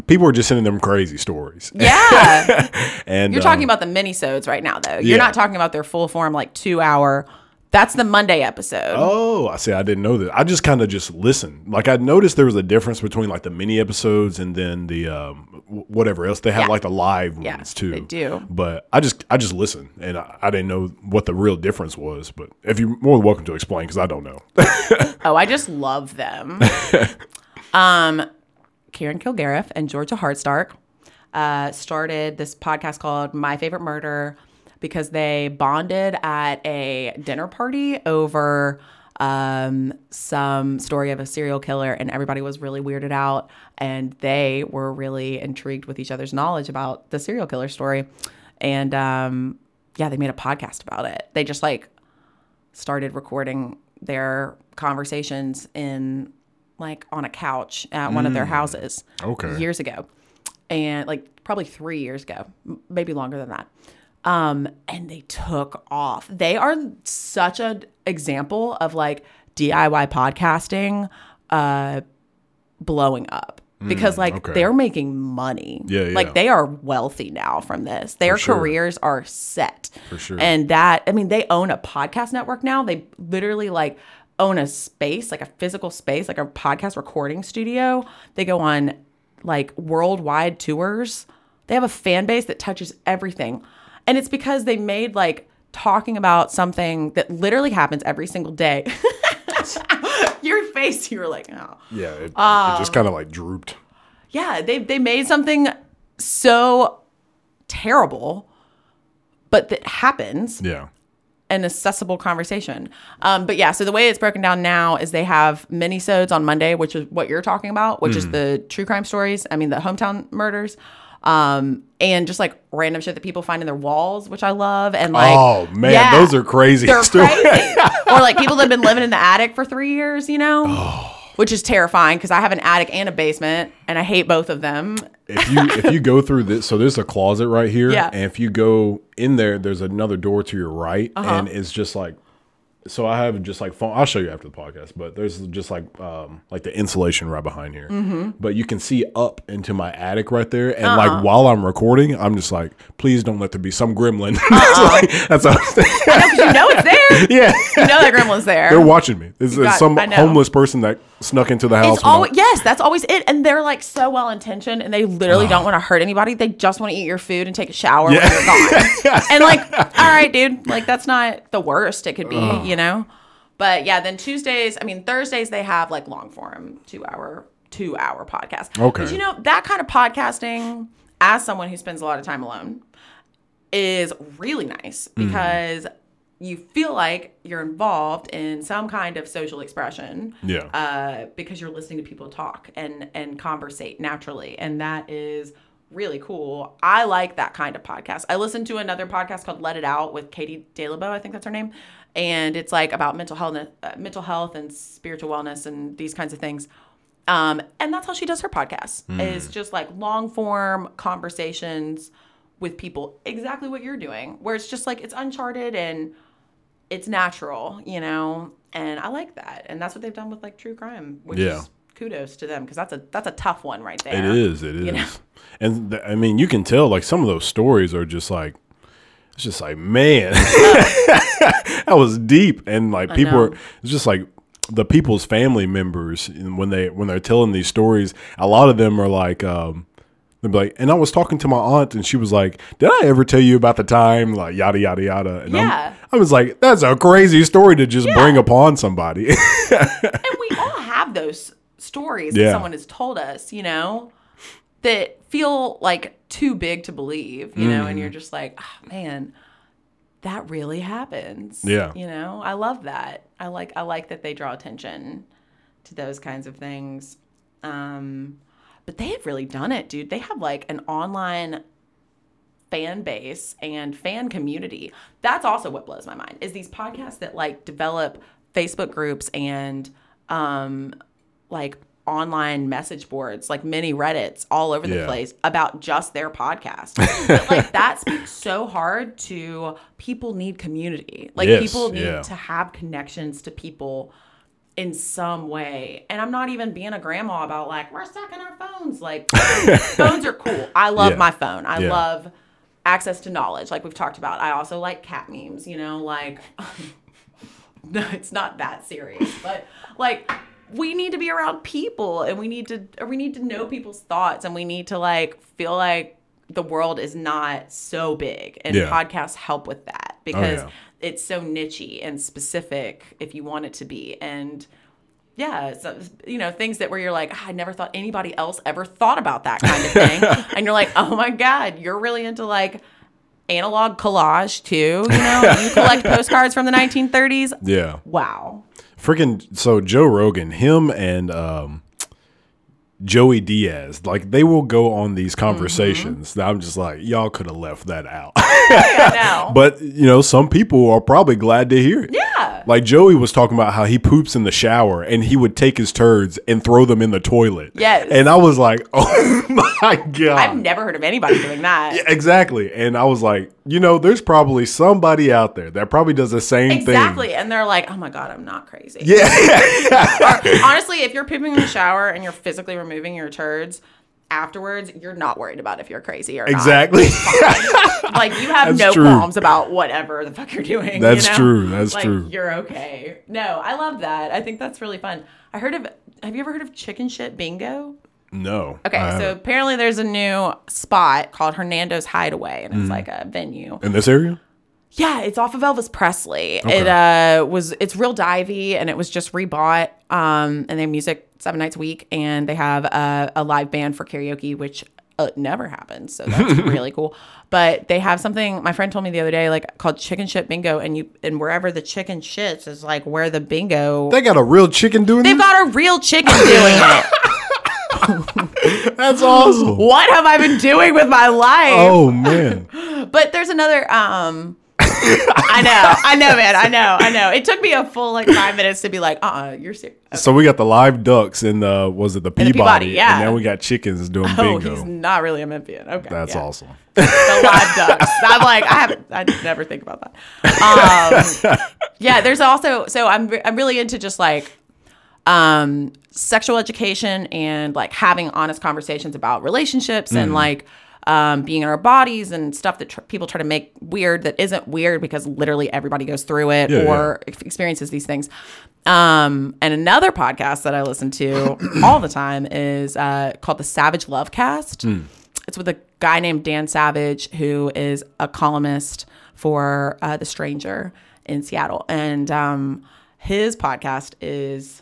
people were just sending them crazy stories. Yeah. <laughs> and You're um, talking about the mini-sodes right now, though. You're yeah. not talking about their full form, like two hour. That's the Monday episode. Oh, I see. I didn't know that. I just kind of just listened. Like I noticed there was a difference between like the mini episodes and then the um, whatever else. They have Yeah. like the live Yeah, ones too. they do. But I just I just listened and I, I didn't know what the real difference was. But if you're more than welcome to explain, because I don't know. <laughs> Oh, I just love them. <laughs> um, Karen Kilgariff and Georgia Hardstark uh, started this podcast called My Favorite Murder because they bonded at a dinner party over um, some story of a serial killer, and everybody was really weirded out, and they were really intrigued with each other's knowledge about the serial killer story, and um, yeah, they made a podcast about it. They just like started recording their conversations in like on a couch at one of their houses Okay. years ago and like probably three years ago maybe longer than that um and they took off they are such an example of like diy podcasting uh blowing up because like okay. they're making money Yeah, yeah. like they are wealthy now from this their sure. careers are set For sure. and that i mean they own a podcast network now they literally like own a space like a physical space like a podcast recording studio they go on like worldwide tours they have a fan base that touches everything and it's because they made like talking about something that literally happens every single day <laughs> your face you were like oh yeah. It, it Um, just kind of like drooped. yeah, they they made something so terrible, but that happens Yeah. an accessible conversation. Um, but yeah, so the way it's broken down now is they have mini-sodes on Monday, which is what you're talking about, which Mm. is the true crime stories. I mean, the hometown murders. Um, and just like random shit that people find in their walls, which I love. And like, oh man, yeah, those are crazy. they're crazy. <laughs> or like people that have been living in the attic for three years, you know, Oh. which is terrifying because I have an attic and a basement, and I hate both of them. if you if you go through this, so there's a closet right here, Yeah. and if you go in there, there's another door to your right, Uh-huh. and it's just like, so I have just like phone. I'll show you after the podcast, but there's just like um like the insulation right behind here, Mm-hmm. but you can see up into my attic right there, and Uh-uh. like while I'm recording, I'm just like, please don't let there be some gremlin. <laughs> Uh-uh. That's like- that's what I'm saying. Because you know it's there. <laughs> yeah. You know that gremlin's there. They're watching me. It's, it's some homeless person that snuck into the house. I- always yes, that's always it. And they're like so well intentioned, and they literally don't want to hurt anybody. They just want to eat your food and take a shower when you're gone. <laughs> and like, all right, dude, like that's not the worst it could be, you know. But yeah, then Tuesdays, I mean Thursdays, they have like long form two hour two hour podcast. Okay. Because you know that kind of podcasting, as someone who spends a lot of time alone, is really nice because you feel like you're involved in some kind of social expression Yeah. uh, because you're listening to people talk and and conversate naturally, and that is really cool. I like that kind of podcast. I listened to another podcast called Let It Out with Katie Dalebout, I think that's her name, and it's like about mental health, uh, mental health and spiritual wellness and these kinds of things. Um, and that's how she does her podcast. Is just like long form conversations with people, exactly what you're doing, where it's just like it's uncharted and it's natural, you know. And I like that, and that's what they've done with like true crime, which Yeah. is kudos to them because that's a that's a tough one right there. It is. It is. know? And th- I mean, you can tell like some of those stories are just like it's just like man, <laughs> <laughs> that was deep. And like people know. it's just like the people's family members and when they when they're telling these stories, a lot of them are like um they'll be like, and I was talking to my aunt, and she was like, "Did I ever tell you about the time?" Like yada yada yada. And Yeah. I'm, I was like, "That's a crazy story to just bring upon somebody." <laughs> and we all have those stories Yeah. that someone has told us, you know, that feel like too big to believe, you know, Mm-hmm. and you're just like, oh, man, that really happens. Yeah. You know, I love that. I like I like that they draw attention to those kinds of things. Um, but they have really done it, dude. They have like an online fan base and fan community. That's also what blows my mind is these podcasts that like develop Facebook groups and um like online message boards, like mini Reddits all over the Yeah. place about just their podcast. but like <laughs> that speaks so hard to people need community. Like Yes, people need yeah. to have connections to people in some way. And I'm not even being a grandma about like we're stuck in our phones. Like <laughs> phones are cool. I love Yeah. my phone. I love access to knowledge like we've talked about. I also like cat memes, you know, like <laughs> no, it's not that serious, but like we need to be around people and we need to or we need to know people's thoughts and we need to like feel like the world is not so big and Yeah. podcasts help with that because yeah. it's so nichey and specific if you want it to be and yeah, so you know things that where you're like, "Ah, I never thought anybody else ever thought about that kind of thing, <laughs> and you're like, oh my god, you're really into like analog collage too. You know, <laughs> you collect postcards from the 1930s. Yeah. Wow. Freaking so Joe Rogan, him and um Joey Diaz, like they will go on these conversations that I'm just like, y'all could have left that out. <laughs> Know. <laughs> but you know, some people are probably glad to hear it. yeah. Like Joey was talking about how he poops in the shower and he would take his turds and throw them in the toilet. Yes. And I was like, <laughs> oh my <laughs> God. I've never heard of anybody doing that. exactly. And I was like, you know, there's probably somebody out there that probably does the same Exactly. thing. Exactly. And they're like, oh my God, I'm not crazy. Yeah. <laughs> <laughs> Honestly, if you're pooping in the shower and you're physically removing your turds afterwards, you're not worried about if you're crazy or exactly. Like you have That's no true. qualms about whatever the fuck you're doing. That's you know? true. That's like, true. You're okay. No, I love that. I think that's really fun. I heard of have you ever heard of chicken shit bingo? No. Okay, I so haven't. apparently there's a new spot called Hernando's Hideaway, and it's like a venue. in this area? Yeah, it's off of Elvis Presley. It uh was it's real divey and it was just rebought. Um and they have music seven nights a week and they have a, a live band for karaoke, which uh, never happens. So that's <laughs> really cool. But they have something my friend told me the other day, like called chicken shit bingo, and you and wherever the chicken shits is like where the bingo They got a real chicken doing They've this? got a real chicken doing <laughs> it. That's awesome. <laughs> What have I been doing with my life? Oh man. <laughs> But there's another um I know, I know, man, I know, I know. It took me a full like five minutes to be like, uh, uh you're serious. So we got the live ducks and the was it the Peabody? Peabody, yeah. And then we got chickens doing Oh, bingo. he's not really a Memphian. Okay, That's yeah. awesome. The live ducks. I'm like, I haven't. I never think about that. Um, <laughs> yeah, there's also so I'm I'm really into just like um sexual education and like having honest conversations about relationships Mm. and like um, being in our bodies and stuff that tr- people try to make weird that isn't weird because literally everybody goes through it Yeah, or ex- experiences these things. Um, and another podcast that I listen to <clears throat> all the time is uh, called the Savage Love Cast. It's with a guy named Dan Savage, who is a columnist for uh, The Stranger in Seattle. And um, his podcast is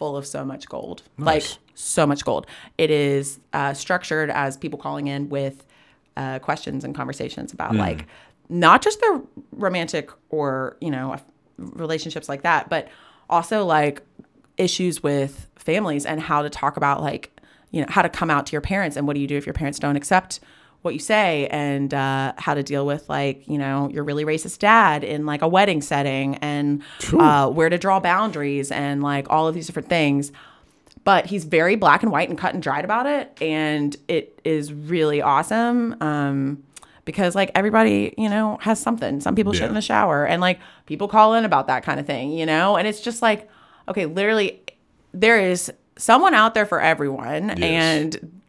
full of so much gold. Like, so much gold. It is uh, structured as people calling in with uh, questions and conversations about, like, not just their romantic or, you know, relationships like that, but also like issues with families and how to talk about like you know how to come out to your parents and what do you do if your parents don't accept what you say and uh, how to deal with like you know your really racist dad in like a wedding setting and uh, where to draw boundaries and like all of these different things. But he's very black and white and cut and dried about it and it is really awesome um, because like everybody you know has something. Some people shit in the shower and like people call in about that kind of thing you know? And it's just like okay literally there is someone out there for everyone and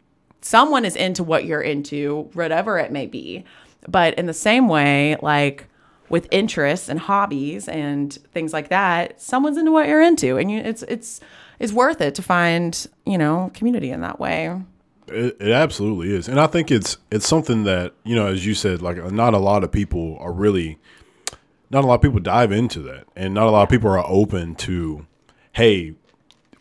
someone is into what you're into whatever it may be. But in the same way like with interests and hobbies and things like that someone's into what you're into and you it's it's it's worth it to find you know community in that way. It, it absolutely is, and I think it's it's something that you know, as you said, like not a lot of people are really, not a lot of people dive into that, and not a lot of people are open to, hey,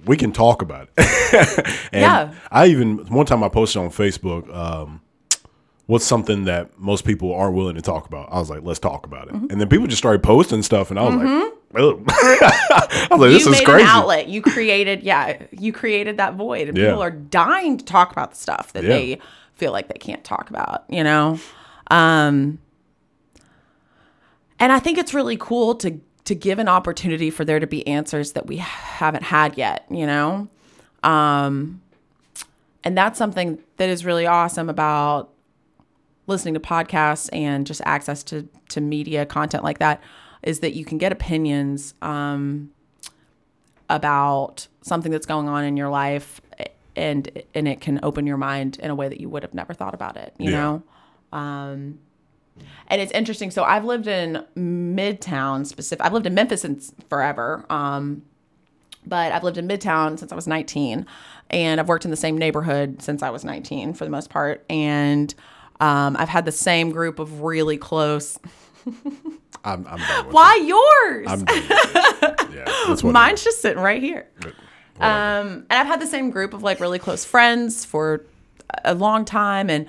we can talk about it. <laughs> and Yeah. I even one time I posted on Facebook, um, what's something that most people aren't willing to talk about. I was like, let's talk about Mm-hmm. it, and then people just started posting stuff, and I was like, oh. <laughs> I was like, this you is made crazy. an outlet you created yeah you created that void and Yeah. people are dying to talk about the stuff that Yeah. they feel like they can't talk about you know um and i think it's really cool to to give an opportunity for there to be answers that we haven't had yet you know Um, and that's something that is really awesome about listening to podcasts and just access to to media content like that is that you can get opinions um, about something that's going on in your life and and it can open your mind in a way that you would have never thought about it you Yeah. know um, and it's interesting so i've lived in midtown specific i've lived in memphis since forever um, but I've lived in Midtown since I was 19, and I've worked in the same neighborhood since I was 19 for the most part. And um, I've had the same group of really close. <laughs> I'm, I'm Why yours? I'm it. <laughs> Yeah, that's Mine's just sitting right here. Um, and I've had the same group of like really close friends for a long time, and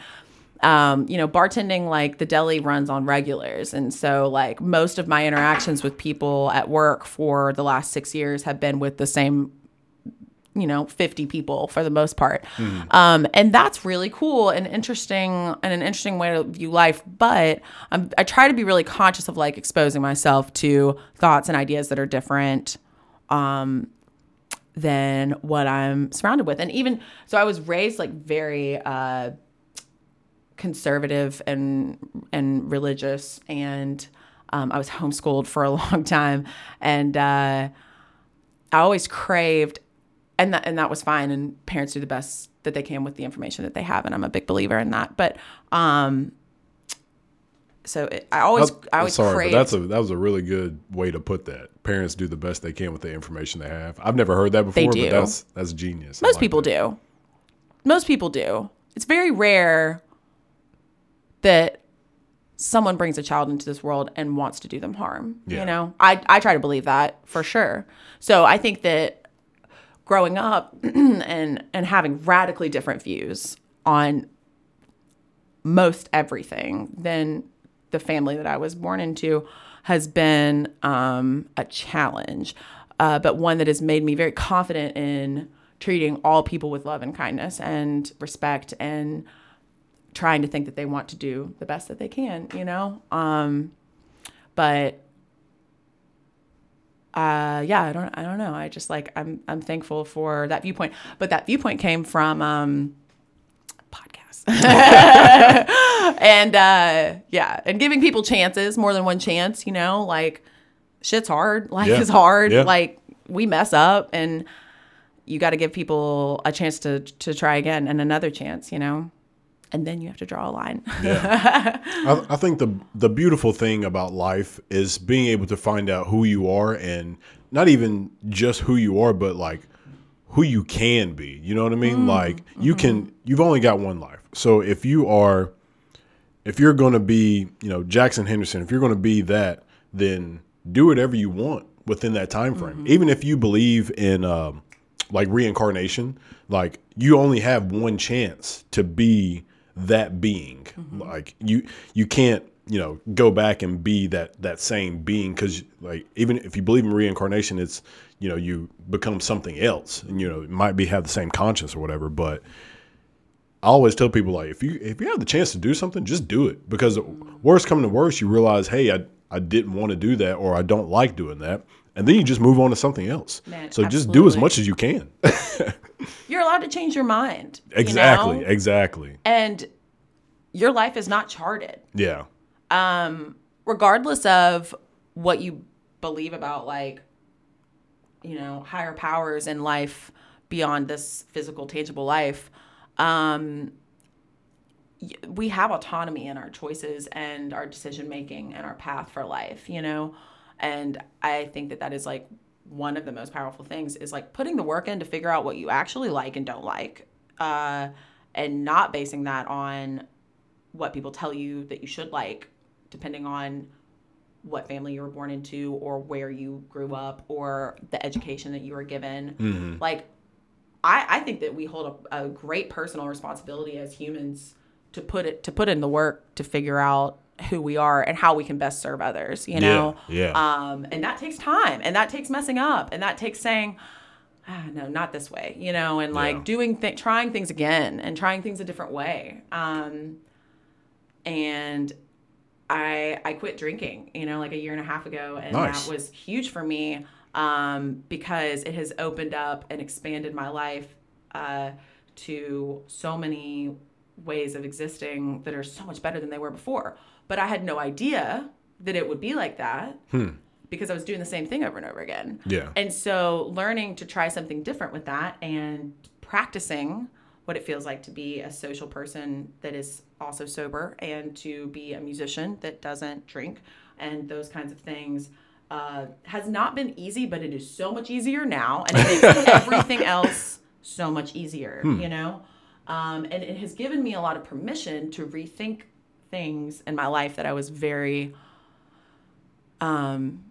um, you know, bartending like the deli runs on regulars, and so like most of my interactions with people at work for the last six years have been with the same you know 50 people for the most part. Um, and that's really cool and interesting and an interesting way to view life. But I'm, i try to be really conscious of like exposing myself to thoughts and ideas that are different um, than what i'm surrounded with. And even so i was raised like very uh, conservative and and religious and um, i was homeschooled for a <laughs> long time and uh, i always craved and that and that was fine and parents do the best that they can with the information that they have and i'm a big believer in that but um so it, i always I'm i always sorry, craved but that's a that was a really good way to put that. Parents do the best they can with the information they have. I've never heard that before, do. but that's that's genius. Most like people that. do most people do it's very rare that someone brings a child into this world and wants to do them harm Yeah. you know i i try to believe that for sure so i think that growing up <clears throat> and and having radically different views on most everything than the family that I was born into has been um, a challenge, uh, but one that has made me very confident in treating all people with love and kindness and respect and trying to think that they want to do the best that they can, you know? Um, but uh, yeah, I don't, I don't know. I just like, I'm, I'm thankful for that viewpoint, but that viewpoint came from, um, podcasts <laughs> and, uh, yeah. And giving people chances, more than one chance, you know, like shit's hard. Life Yeah. is hard. Yeah. Like we mess up and you got to give people a chance to, to try again and another chance, you know, and then you have to draw a line. <laughs> I, I think the the beautiful thing about life is being able to find out who you are and not even just who you are, but like who you can be. You know what I mean? Mm, like you can mm-hmm. you've only got one life. So if you are if you're going to be, you know, Jackson Henderson, if you're going to be that, then do whatever you want within that time frame. Mm-hmm. Even if you believe in um, like reincarnation, like you only have one chance to be that being. Mm-hmm. Like you you can't, you know, go back and be that that same being cuz like even if you believe in reincarnation, it's, you know, you become something else and you know, it might be have the same conscience or whatever, but I always tell people like if you if you have the chance to do something, just do it. Because mm-hmm. worst coming to worst, you realize, hey, I I didn't want to do that or I don't like doing that. And then you just move on to something else. Man, so just do as much as you can. <laughs> You're allowed to change your mind. you exactly. know? Exactly. And your life is not charted. Yeah. regardless of what you believe about like you know higher powers in life beyond this physical tangible life um we have autonomy in our choices and our decision making and our path for life you know and i think that that is like one of the most powerful things is like putting the work in to figure out what you actually like and don't like uh and not basing that on what people tell you that you should like depending on what family you were born into or where you grew up or the education that you were given. Like I, I think that we hold a, a great personal responsibility as humans to put it to put in the work to figure out who we are and how we can best serve others you know yeah. um and that takes time and that takes messing up and that takes saying ah, no not this way you know and like Yeah. doing th- trying things again and trying things a different way um and I I quit drinking, you know, like a year and a half ago, and Nice. that was huge for me um, because it has opened up and expanded my life uh, to so many ways of existing that are so much better than they were before. But I had no idea that it would be like that because I was doing the same thing over and over again. Yeah. And so learning to try something different with that and practicing what it feels like to be a social person that is also sober and to be a musician that doesn't drink and those kinds of things uh, has not been easy, but it is so much easier now. And it makes <laughs> everything else so much easier, you know? Um, and it has given me a lot of permission to rethink things in my life that I was very um,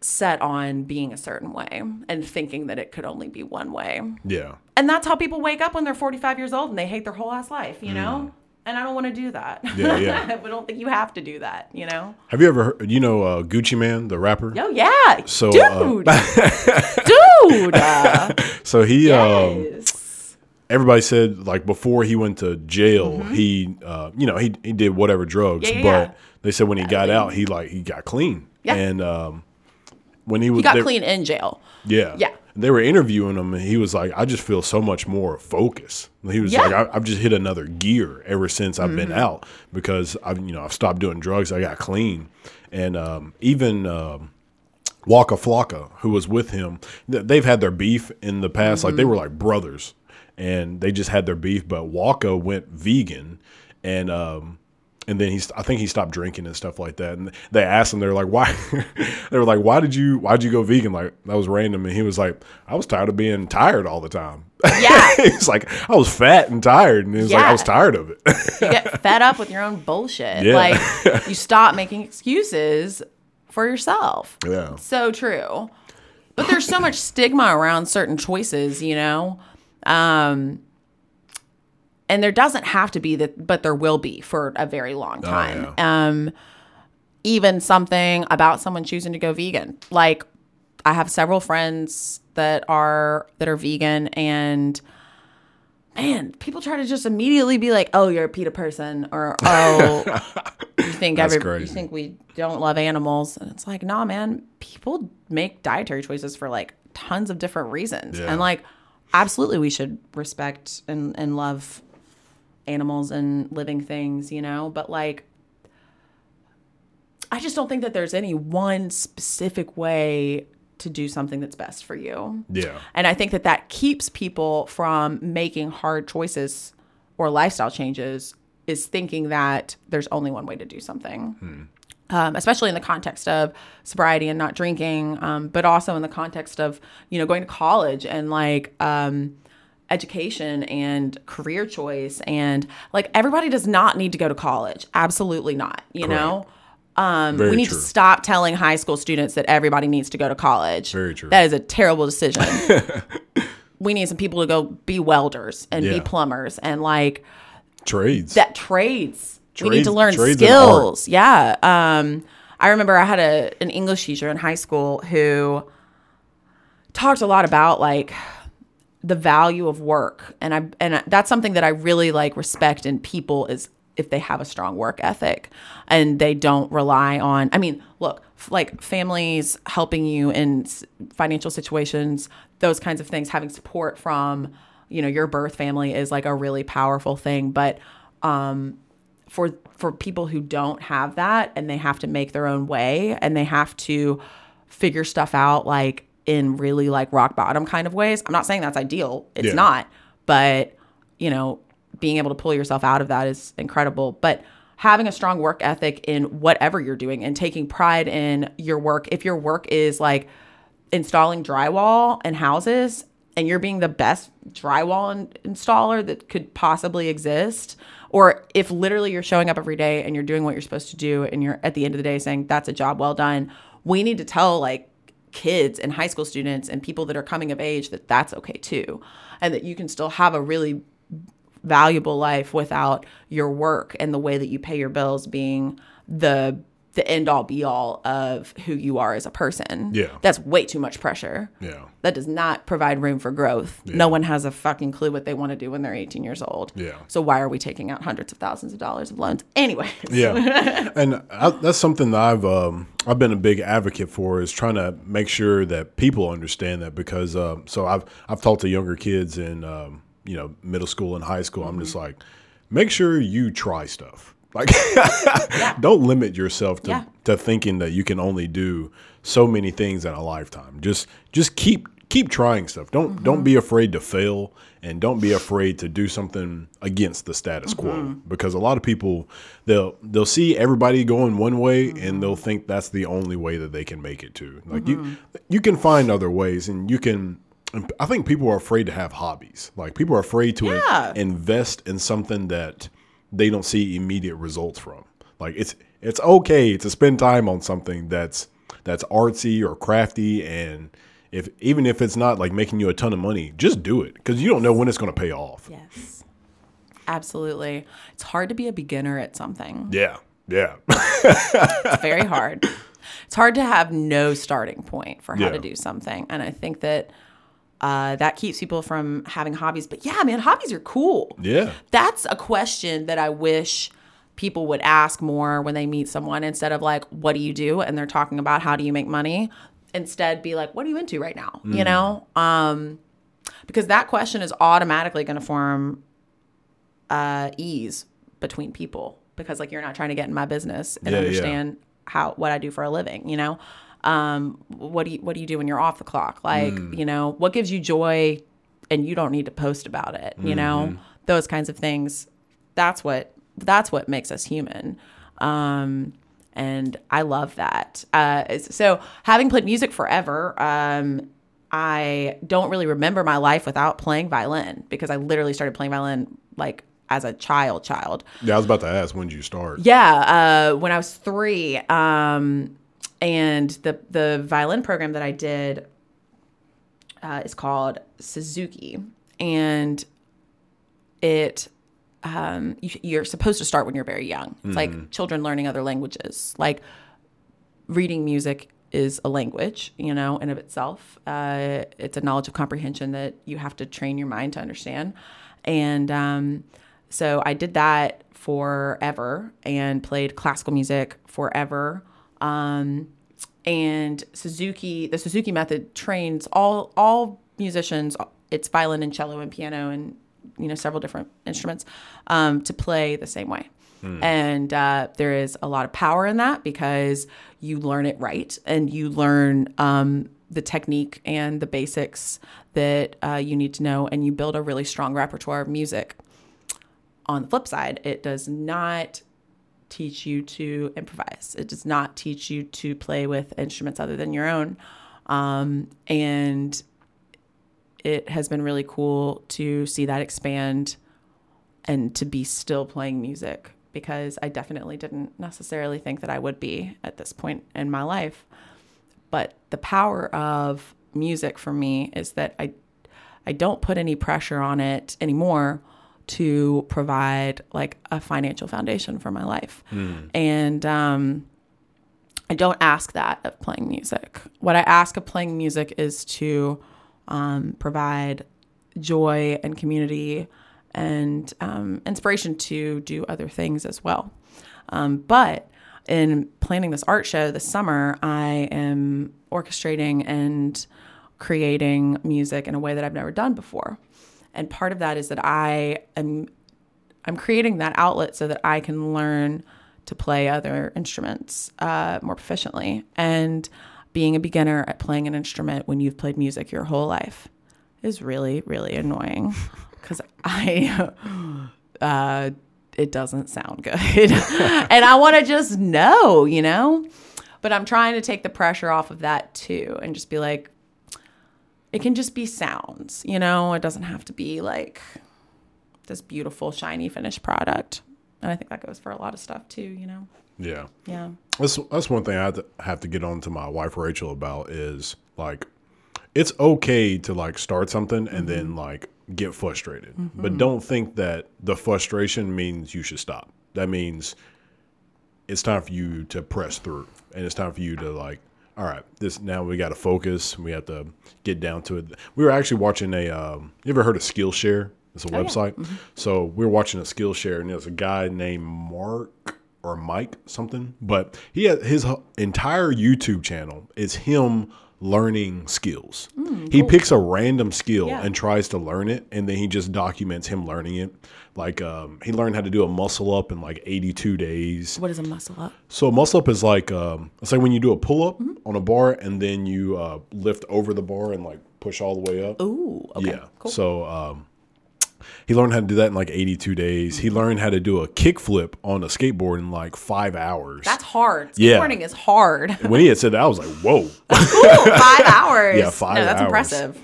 set on being a certain way and thinking that it could only be one way. Yeah. And that's how people wake up when they're 45 years old and they hate their whole ass life, you know? And I don't want to do that. Yeah, yeah. <laughs> I don't think you have to do that, you know? Have you ever heard, you know, uh, Gucci Mane, the rapper? Oh, yeah. So, dude. uh, dude. <laughs> uh, <laughs> So he, um, yes. Everybody said like before he went to jail, he, uh, you know, he, he did whatever drugs, Mm-hmm. Yeah, but yeah, yeah. they said when he got out, he like, he got clean. Yeah. And, um, when he was, He got they- clean in jail. Yeah. Yeah. They were interviewing him, and he was like, "I just feel so much more focused." He was Yeah. Mm-hmm. like, I, "I've just hit another gear ever since I've been out because I've, you know, I've stopped doing drugs. I got clean, and um, even um, Waka Flocka, who was with him, they've had their beef in the past. Like they Mm-hmm. were like brothers, and they just had their beef. But Waka went vegan, and um, and then he's I think he stopped drinking and stuff like that. And they asked him, they were like, why? <laughs> they were like, why did you why did you go vegan? Like that was random. And he was like, I was tired of being tired all the time. Yeah. <laughs> He's like, I was fat and tired, and he was like, I was tired of it. <laughs> You get fed up with your own bullshit. Yeah. Like, you stop making excuses for yourself. yeah, So true. But there's so much stigma around certain choices, you know? Um, and there doesn't have to be that, but there will be for a very long time. Um, even something about someone choosing to go vegan. Like, I have several friends that are that are vegan and man, people try to just immediately be like, "Oh, you're a PETA person," or <laughs> "Oh, you think every you think we don't love animals," and it's like, "Nah, man. People make dietary choices for like tons of different reasons, Yeah. and like, absolutely, we should respect and and love animals and living things, you know. But like, I just don't think that there's any one specific way to do something that's best for you. yeah, And I think that that keeps people from making hard choices or lifestyle changes is thinking that there's only one way to do something. Hmm. Um, especially in the context of sobriety and not drinking, um, but also in the context of, you know, going to college and like um, education and career choice. And like everybody does not need to go to college. Absolutely not, you know? Um, we need true. to stop telling high school students that everybody needs to go to college. Very true. That is a terrible decision. <laughs> we need some people to go be welders and be plumbers and like trades. that trades. We need to learn skills. Yeah. Um, I remember I had a an English teacher in high school who talked a lot about like the value of work, and I and that's something that I really like respect in people is if they have a strong work ethic and they don't rely on. I mean, look, f- like families helping you in s- financial situations, those kinds of things, having support from you know your birth family is like a really powerful thing, but um for for people who don't have that and they have to make their own way and they have to figure stuff out like in really like rock bottom kind of ways. I'm not saying that's ideal. It's Yeah. not. But, you know, being able to pull yourself out of that is incredible. But having a strong work ethic in whatever you're doing and taking pride in your work. If your work is like installing drywall in houses and you're being the best drywall in- installer that could possibly exist or if literally you're showing up every day and you're doing what you're supposed to do and you're at the end of the day saying that's a job well done we need to tell like kids and high school students and people that are coming of age that that's okay too and that you can still have a really valuable life without your work and the way that you pay your bills being the the end all be all of who you are as a person. Yeah. That's way too much pressure. Yeah. That does not provide room for growth. No one has a fucking clue what they want to do when they're 18 years old. Yeah. So why are we taking out hundreds of thousands of dollars of loans? Anyway. Yeah, <laughs> and I, that's something that I've um, I've been a big advocate for is trying to make sure that people understand that because um, so I've I've talked to younger kids in um, you know middle school and high school. I'm just Mm-hmm. like, make sure you try stuff. Like, <laughs> don't limit yourself to, Yeah. to thinking that you can only do so many things in a lifetime. Just just keep keep trying stuff. Don't mm-hmm. don't be afraid to fail and don't be afraid to do something against the status quo mm-hmm. because a lot of people they'll they'll see everybody going one way and mm-hmm. they'll think that's the only way that they can make it to. Like you you can find other ways and you can I think people are afraid to have hobbies. Like people are afraid to in- invest in something that they don't see immediate results from. Like it's it's okay to spend time on something that's that's artsy or crafty and if even if it's not like making you a ton of money, just do it because you don't know when it's going to pay off. yes. Absolutely. It's hard to be a beginner at something. Yeah, yeah, It's very hard. <laughs> It's hard to have no starting point for how Yeah. to do something. And I think that uh, that keeps people from having hobbies. But yeah, man, hobbies are cool. yeah, That's a question that I wish people would ask more when they meet someone instead of like, what do you do? And they're talking about how do you make money? Instead, be like, what are you into right now? You know? Um, because that question is automatically going to form uh, ease between people because like you're not trying to get in my business and Yeah, yeah. understand how what I do for a living, you know? Um, what do you what do you do when you're off the clock? Like, Mm. you know, what gives you joy and you don't need to post about it, you know? Mm-hmm. Those kinds of things. That's what that's what makes us human. Um and I love that. Uh, so having played music forever, um, I don't really remember my life without playing violin because I literally started playing violin like as a child. Child, yeah. I was about to ask when did you start? yeah. Uh, when I was three, um, and the the violin program that I did uh, is called Suzuki, and it um, you, you're supposed to start when you're very young. It's like children learning other languages, like reading music is a language, you know, in of itself. Uh, it's a knowledge of comprehension that you have to train your mind to understand. And um, so I did that forever and played classical music forever. Um, and Suzuki, the Suzuki method trains all all musicians. It's violin and cello and piano and you know several different instruments um, to play the same way. And uh, there is a lot of power in that because you learn it right and you learn um, the technique and the basics that uh, you need to know, and you build a really strong repertoire of music. On the flip side, it does not teach you to improvise. It does not teach you to play with instruments other than your own. Um, and it has been really cool to see that expand and to be still playing music because I definitely didn't necessarily think that I would be at this point in my life. But the power of music for me is that I I don't put any pressure on it anymore to provide like a financial foundation for my life. And um I don't ask that of playing music. What I ask of playing music is to um, provide joy and community and um, inspiration to do other things as well. Um, but in planning this art show this summer, I am orchestrating and creating music in a way that I've never done before. And part of that is that I am I'm creating that outlet so that I can learn to play other instruments uh, more proficiently. And being a beginner at playing an instrument when you've played music your whole life is really, really annoying <laughs> because I, <laughs> uh, it doesn't sound good. <laughs> and I want to just know, you know? But I'm trying to take the pressure off of that too and just be like, it can just be sounds, you know? It doesn't have to be like this beautiful, shiny, finished product. And I think that goes for a lot of stuff too, you know? Yeah. Yeah. That's that's one thing I have to, have to get on to my wife Rachel about is like it's okay to like start something and mm-hmm. then like get frustrated. But mm-hmm. don't think that the frustration means you should stop. That means it's time for you to press through, and it's time for you to like, all right, this now we got to focus. We have to get down to it. We were actually watching a. Um, you ever heard of Skillshare? It's a website. So we were watching a Skillshare, and there's a guy named Mark or Mike something, but he had his entire YouTube channel is him learning skills. he picks a random skill Yeah. and tries to learn it, and then he just documents him learning it. Like um, he learned how to do a muscle up in like 82 days. What is a muscle up? So a muscle up is like um, it's like when you do a pull Mm-hmm. up on a bar and then you uh, lift over the bar and like push all the way up. Ooh, okay. yeah. Cool. So um, he learned how to do that in like 82 days. Mm-hmm. He learned how to do a kickflip on a skateboard in like five hours. That's hard. Yeah. Skateboarding is hard. <laughs> when he had said that, I was like, whoa. Ooh, <laughs> five hours. Yeah, five No, that's hours. impressive.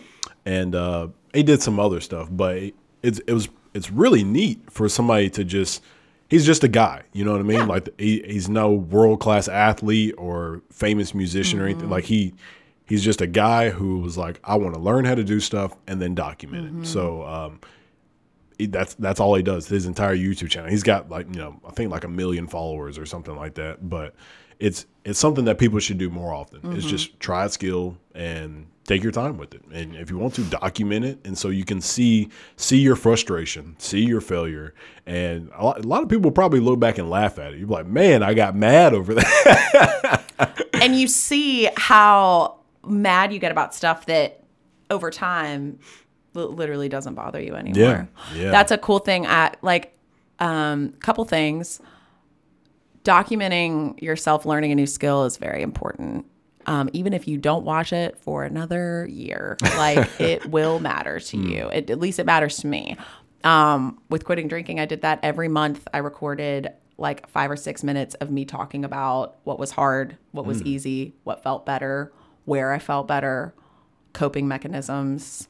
and uh, he did some other stuff, but it's it was it's really neat for somebody to just he's just a guy, you know what I mean? Like he, he's no world class athlete or famous musician or Mm-hmm. anything. Like he he's just a guy who was like, I want to learn how to do stuff and then document Mm-hmm. it. So um, that's that's all he does. His entire YouTube channel. He's got like you know I think like a million followers or something like that. But it's it's something that people should do more often. Mm-hmm. It's just try a skill and take your time with it. And if you want to document it, and so you can see see your frustration, see your failure, and a lot, a lot of people probably look back and laugh at it. You're like, man, I got mad over <laughs> that. and you see how mad you get about stuff that over time literally doesn't bother you anymore. yeah. yeah. That's a cool thing. At like, um, couple things. Documenting yourself learning a new skill is very important. Um, even if you don't watch it for another year, like <laughs> it will matter to you. It, at least it matters to me. Um, with quitting drinking, I did that every month. I recorded like five or six minutes of me talking about what was hard, what was easy, what felt better, where I felt better, coping mechanisms,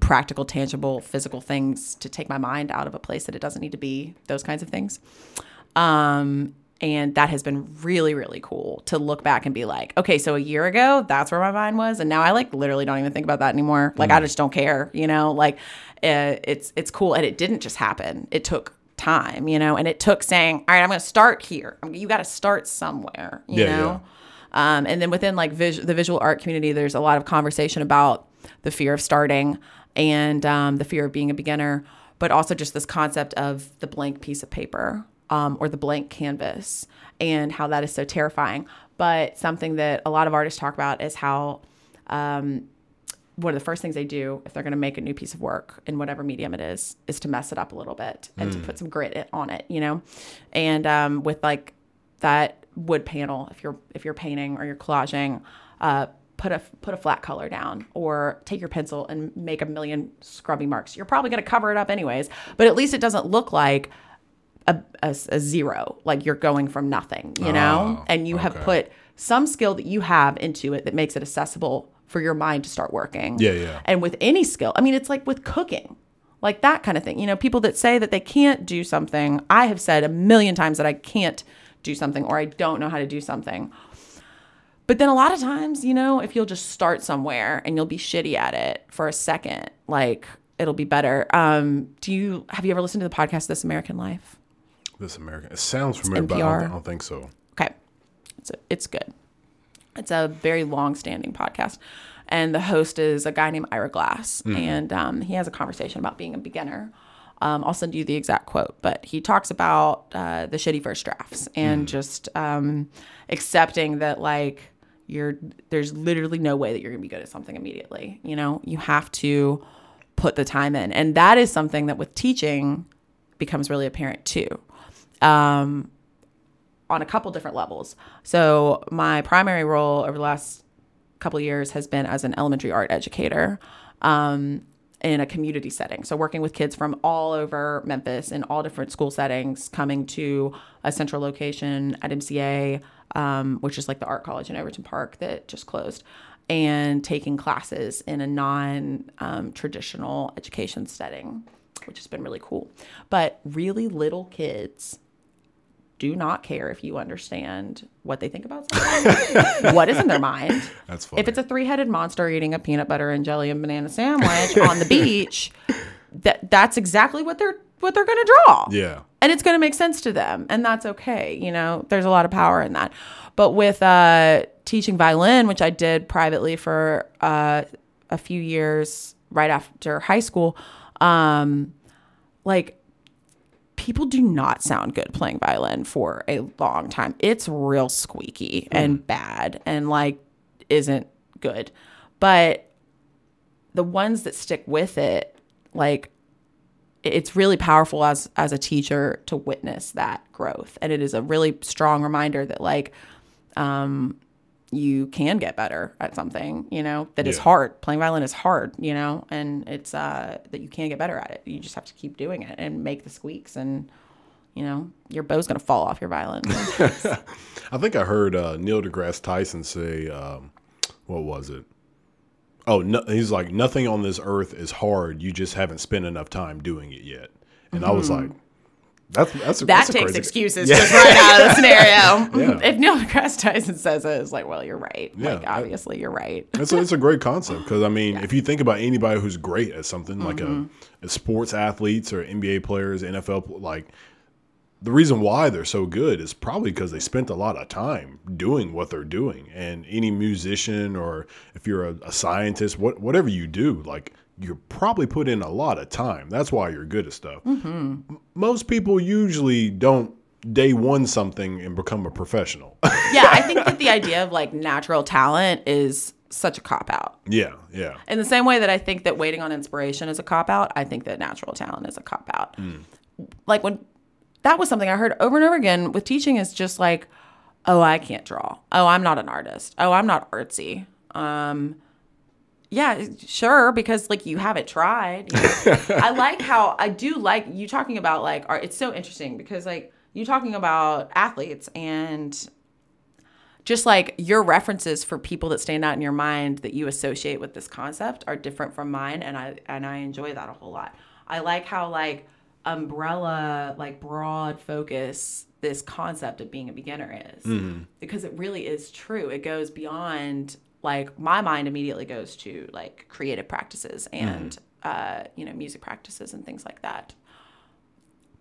practical, tangible, physical things to take my mind out of a place that it doesn't need to be, those kinds of things. Um, and that has been really, really cool to look back and be like, okay, so a year ago, that's where my mind was, and now I like literally don't even think about that anymore. Like I just don't care, you know. Like uh, it's it's cool, and it didn't just happen. It took time, you know, and it took saying, all right, I'm going to start here. I mean, you got to start somewhere, you Yeah, know. Um, and then within like vis- the visual art community, there's a lot of conversation about the fear of starting and um, the fear of being a beginner, but also just this concept of the blank piece of paper um, or the blank canvas and how that is so terrifying. But something that a lot of artists talk about is how um, one of the first things they do if they're going to make a new piece of work in whatever medium it is is to mess it up a little bit and to put some grit on it you know and um, with like that wood panel if you're if you're painting or you're collaging uh, put a put a flat color down or take your pencil and make a million scrubbing marks. You're probably going to cover it up anyways but at least it doesn't look like a, a, a zero like you're going from nothing you know? Oh, and you have put some skill that you have into it that makes it accessible for your mind to start working. Yeah, yeah. and with any skill i mean it's like with cooking like that kind of thing. You know people that say that they can't do something i have said a million times that i can't do something or i don't know how to do something but then a lot of times you know if you'll just start somewhere and you'll be shitty at it for a second like it'll be better um do you have you ever listened to the podcast this american life this American, it sounds familiar, but I don't. I don't think so. Okay. It's a, it's good. It's a very long standing podcast. And the host is a guy named Ira Glass. And um, he has a conversation about being a beginner. Um, I'll send you the exact quote, but he talks about uh, the shitty first drafts and just um, accepting that, like, you're there's literally no way that you're gonna be good at something immediately. You know, you have to put the time in. And that is something that with teaching becomes really apparent too Um, on a couple different levels. So my primary role over the last couple years has been as an elementary art educator um, in a community setting. So working with kids from all over Memphis in all different school settings, coming to a central location at MCA, um, which is like the art college in Overton Park that just closed. And taking classes in a non um, traditional education setting, which has been really cool. But really little kids do not care if you understand what they think about something, what is in their mind. <laughs> That's funny. If it's a three-headed monster eating a peanut butter and jelly and banana sandwich on the beach, that that's exactly what they're what they're going to draw. yeah, and it's going to make sense to them and that's okay you know there's a lot of power in that but with uh, teaching violin which i did privately for uh, a few years right after high school um, like people do not sound good playing violin for a long time. It's real squeaky and bad and like isn't good. But the ones that stick with it like it's really powerful as as a teacher to witness that growth. And it is a really strong reminder that like um you can get better at something you know that is Yeah. hard playing violin is hard you know and it's uh that you can get better at it you just have to keep doing it and make the squeaks and you know your bow's gonna fall off your violin <laughs> I think I heard uh, Neil deGrasse Tyson say, um, what was it? Oh, no, he's like, nothing on this earth is hard. You just haven't spent enough time doing it yet. And I was like, that's that's a, Mm-hmm. that that's takes crazy- excuses Yeah. just right out of the <laughs> scenario Yeah. if neil deGrasse tyson says it it's like well you're right Yeah, like obviously you're right It's a, it's a great concept because I mean, if you think about anybody who's great at something like Mm-hmm. a, a sports athletes or NBA players, NFL, like the reason why they're so good is probably because they spent a lot of time doing what they're doing. And any musician or if you're a, a scientist, what whatever you do, like you probably put in a lot of time. That's why you're good at stuff. Mm-hmm. Most people usually don't day one something and become a professional. yeah i think that the <laughs> idea of like natural talent is such a cop out yeah, yeah. in the same way that I think that waiting on inspiration is a cop out, I think that natural talent is a cop out. Like when that was something I heard over and over again with teaching is just like, oh, I can't draw. Oh, I'm not an artist. Oh, I'm not artsy. Um, yeah, sure, because like you haven't tried. you know? <laughs> I like how I do like you talking about like art. It's so interesting because like you talking about athletes and just like your references for people that stand out in your mind that you associate with this concept are different from mine and I and I enjoy that a whole lot. I like how like umbrella like broad focus this concept of being a beginner is mm-hmm. because it really is true. It goes beyond like my mind immediately goes to like creative practices and uh you know music practices and things like that.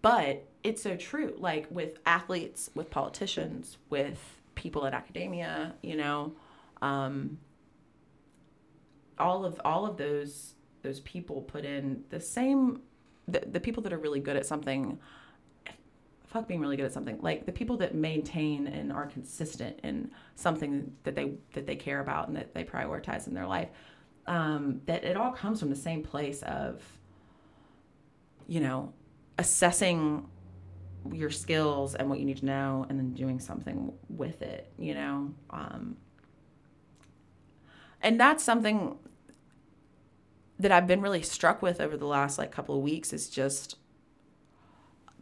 But it's so true like with athletes with politicians with people in academia you know um, all of all of those those people put in the same the, the people that are really good at something fuck being really good at something. Like the people that maintain and are consistent in something that they that they care about and that they prioritize in their life um, that it all comes from the same place of you know assessing your skills and what you need to know and then doing something with it you know? Um, and that's something that i've been really struck with over the last like couple of weeks is just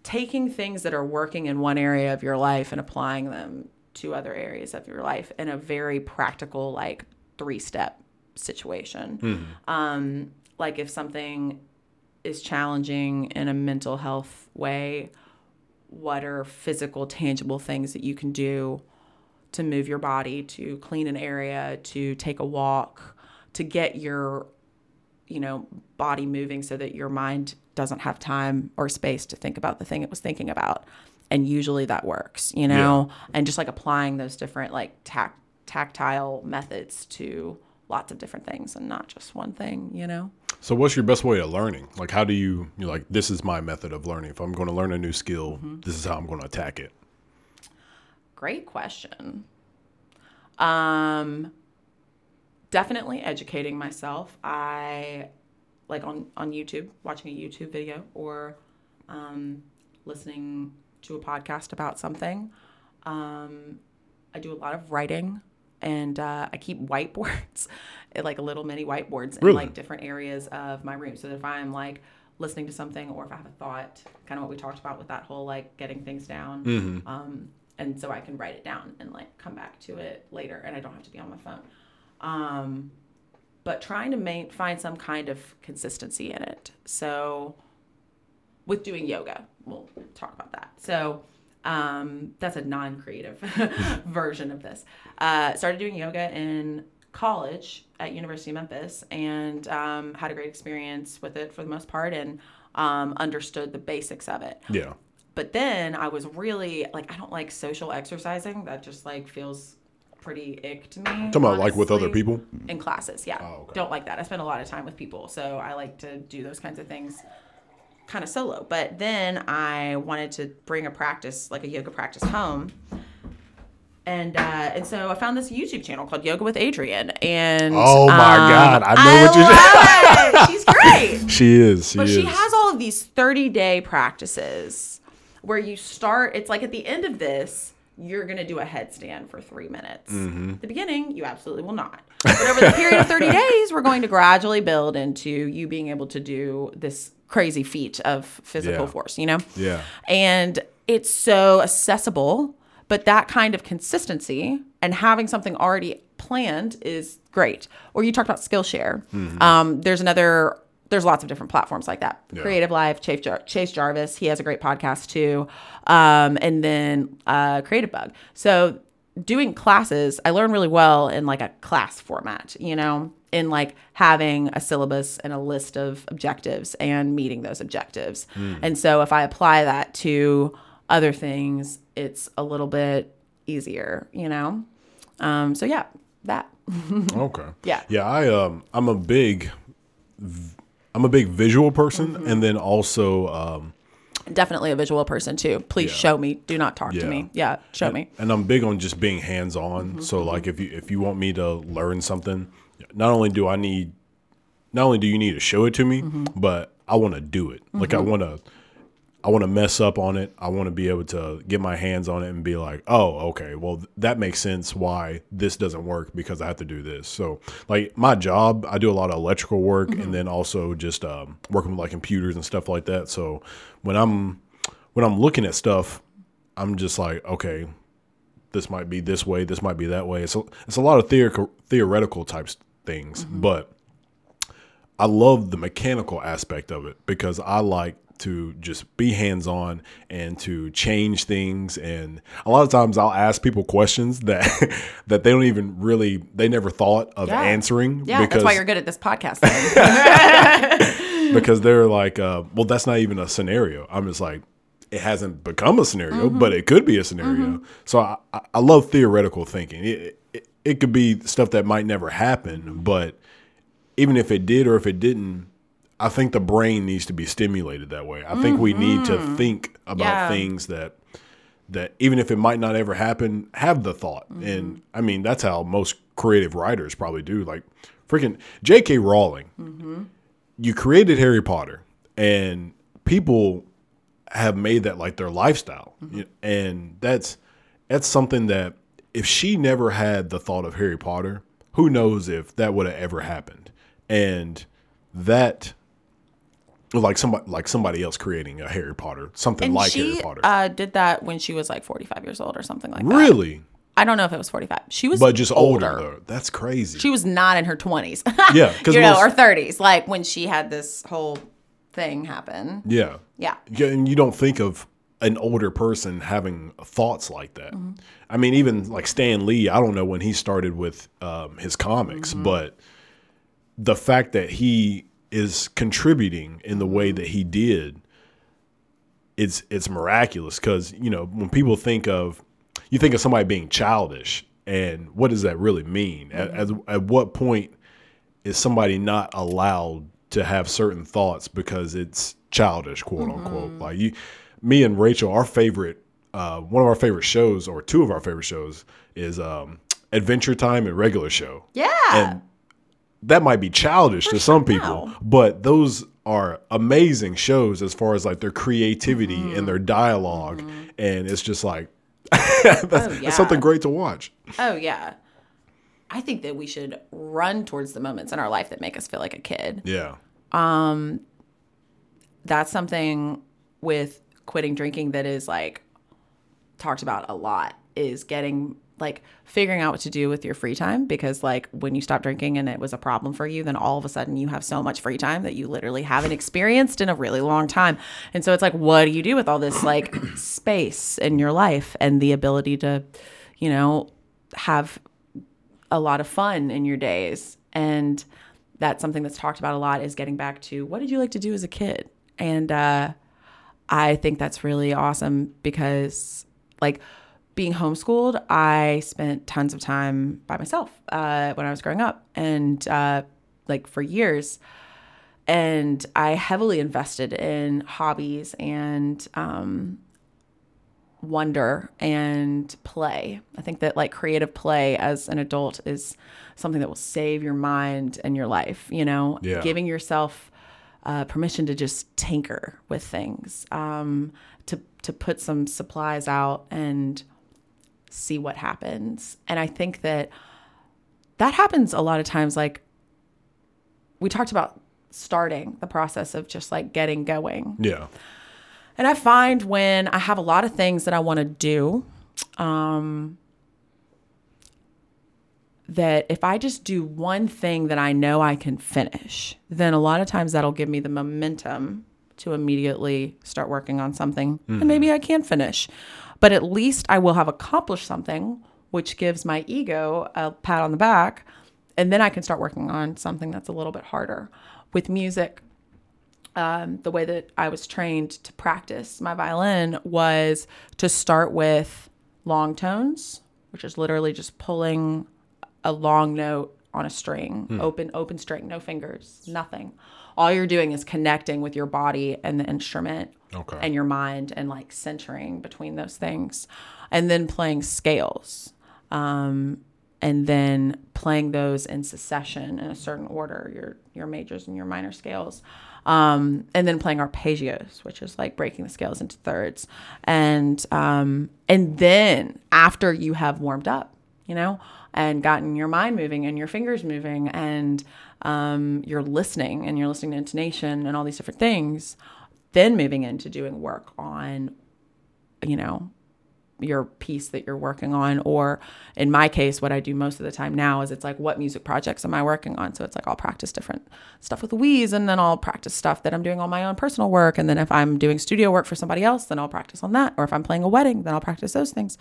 taking things that are working in one area of your life and applying them to other areas of your life in a very practical like three step situation um, like if something is challenging in a mental health way what are physical tangible things that you can do to move your body to clean an area to take a walk to get your you know body moving so that your mind doesn't have time or space to think about the thing it was thinking about and usually that works you know and just like applying those different like tac- tactile methods to lots of different things and not just one thing you know So, what's your best way of learning? Like, how do you, you're like, this is my method of learning. If I'm going to learn a new skill, Mm-hmm. this is how I'm going to attack it. Great question. Um, definitely educating myself. I like on on YouTube, watching a YouTube video or um, listening to a podcast about something. Um, I do a lot of writing, and uh, I keep whiteboards, <laughs> like a little mini whiteboards in Really? like different areas of my room. So that if I'm like listening to something or if I have a thought, kind of what we talked about with that whole like getting things down, um, and so I can write it down and like come back to it later, and I don't have to be on my phone. Um, but trying to main, find some kind of consistency in it. So with doing yoga, we'll talk about that. So um, that's a non-creative <laughs> version of this. Uh, started doing yoga in college at University of Memphis and um, had a great experience with it for the most part and um, understood the basics of it Yeah. but then I was really like, I don't like social exercising. That just like feels pretty ick to me. Talking about like with other people. in classes. Yeah, Oh, okay. don't like that. I spend a lot of time with people, so I like to do those kinds of things kind of solo. But then I wanted to bring a practice, like a yoga practice, home. And uh, and so I found this YouTube channel called Yoga with Adriene, and Oh my um, God, I know what I love <laughs> it. She's great. <laughs> She is. She But is. she has all of these 30 day practices where you start, it's like at the end of this, you're going to do a headstand for three minutes. Mm-hmm. At the beginning, you absolutely will not. But over the period of 30 <laughs> days, we're going to gradually build into you being able to do this crazy feat of physical Yeah. force, you know? Yeah. And it's so accessible, but that kind of consistency and having something already planned is great. Or you talked about Skillshare. Um, there's another. There's lots of different platforms like that. Yeah. CreativeLive, Chase, Jar- Chase Jarvis, he has a great podcast too. Um, and then uh, Creative Bug. So doing classes, I learn really well in like a class format, you know, in like having a syllabus and a list of objectives and meeting those objectives. And so if I apply that to other things, it's a little bit easier, you know? Um, so yeah, that. <laughs> Okay. Yeah. Yeah. I um I'm a big v- I'm a big visual person, Mm-hmm. and then also um Definitely a visual person too. Please Yeah. show me. Do not talk Yeah. to me. Yeah, show me. and I'm big on just being hands on. Mm-hmm. So like if you if you want me to learn something, not only do I need not only do you need to show it to me, Mm-hmm. but I want to do it. Like I want to I want to mess up on it. I want to be able to get my hands on it and be like, "Oh, okay. Well, th- that makes sense why this doesn't work because I have to do this." So, like my job, I do a lot of electrical work and then also just um, working with like computers and stuff like that. So, when I'm when I'm looking at stuff, I'm just like, "Okay, this might be this way, this might be that way." So, it's a lot of theor- theoretical types things, but I love the mechanical aspect of it because I like to just be hands on and to change things and a lot of times I'll ask people questions that <laughs> that they don't even really they never thought of Yeah. answering Yeah, because that's why you're good at this podcast. <laughs> Because they're like uh, well that's not even a scenario. I'm just like it hasn't become a scenario, Mm-hmm. but it could be a scenario. So I, I- I love theoretical thinking. It, it it could be stuff that might never happen, but even if it did or if it didn't, I think the brain needs to be stimulated that way. I think we need to think about Mm-hmm. Yeah. things that that even if it might not ever happen, have the thought. Mm-hmm. And I mean, that's how most creative writers probably do. Like freaking J.K. Rowling, Mm-hmm. you created Harry Potter, and people have made that like their lifestyle, Mm-hmm. And that's that's something that if she never had the thought of Harry Potter, who knows if that would have ever happened, and that like somebody like somebody else creating a Harry Potter, something and like she Harry Potter. uh, did that when she was like 45 years old or something like that. really, I don't know if it was 45. She was but just older. though. That's crazy. She was not in her 20s. <laughs> yeah, because you know, or 30s, like when she had this whole thing happen. yeah, Yeah. Yeah, and you don't think of an older person having thoughts like that. Mm-hmm. I mean, even like Stan Lee, I don't know when he started with um, his comics, Mm-hmm. but the fact that he is contributing in the way that he did, it's it's miraculous. Because you know when people think of, you think of somebody being childish, and what does that really mean? At, at, at what point is somebody not allowed to have certain thoughts because it's childish, quote unquote. Like you, me and Rachel, our favorite, uh, one of our favorite shows, or two of our favorite shows, is um, Adventure Time and Regular Show. Yeah. And that might be childish to some people, but those are amazing shows as far as like their creativity Mm-hmm. and their dialog and it's just like <laughs> that's, Oh, yeah. that's something great to watch. oh, yeah. I think that we should run towards the moments in our life that make us feel like a kid. Yeah. Um That's something with quitting drinking that is like talked about a lot is getting like figuring out what to do with your free time because like when you stop drinking and it was a problem for you then all of a sudden you have so much free time that you literally haven't experienced in a really long time. And so it's like what do you do with all this like <clears throat> space in your life and the ability to you know have a lot of fun in your days? And that's something that's talked about a lot is getting back to what did you like to do as a kid? And uh I think that's really awesome because, like, being homeschooled, I spent tons of time by myself uh, when I was growing up, and uh, like for years. And I heavily invested in hobbies and um, wonder and play. I think that like creative play as an adult is something that will save your mind and your life, you know, Yeah. giving yourself uh, permission to just tinker with things, um, to, to put some supplies out and see what happens. And I think that that happens a lot of times. Like we talked about starting the process of just like getting going. Yeah. And I find when I have a lot of things that I want to do, um, that if I just do one thing that I know I can finish, then a lot of times that'll give me the momentum to immediately start working on something and maybe I can finish. But at least I will have accomplished something, which gives my ego a pat on the back. And then I can start working on something that's a little bit harder. With music, um, the way that I was trained to practice my violin was to start with long tones, which is literally just pulling a long note on a string, open open string, no fingers, nothing. All you're doing is connecting with your body and the instrument Okay. and your mind and like centering between those things. And then playing scales. Um, and then playing those in succession in a certain order, your your majors and your minor scales. Um, and then playing arpeggios, which is like breaking the scales into thirds. And um, and then after you have warmed up, you know, and gotten your mind moving and your fingers moving and um, you're listening and you're listening to intonation and all these different things, then moving into doing work on, you know, your piece that you're working on. Or in my case, what I do most of the time now is it's like, what music projects am I working on? So it's like I'll practice different stuff with Louise and then I'll practice stuff that I'm doing on my own personal work. And then if I'm doing studio work for somebody else, then I'll practice on that. Or if I'm playing a wedding, then I'll practice those things.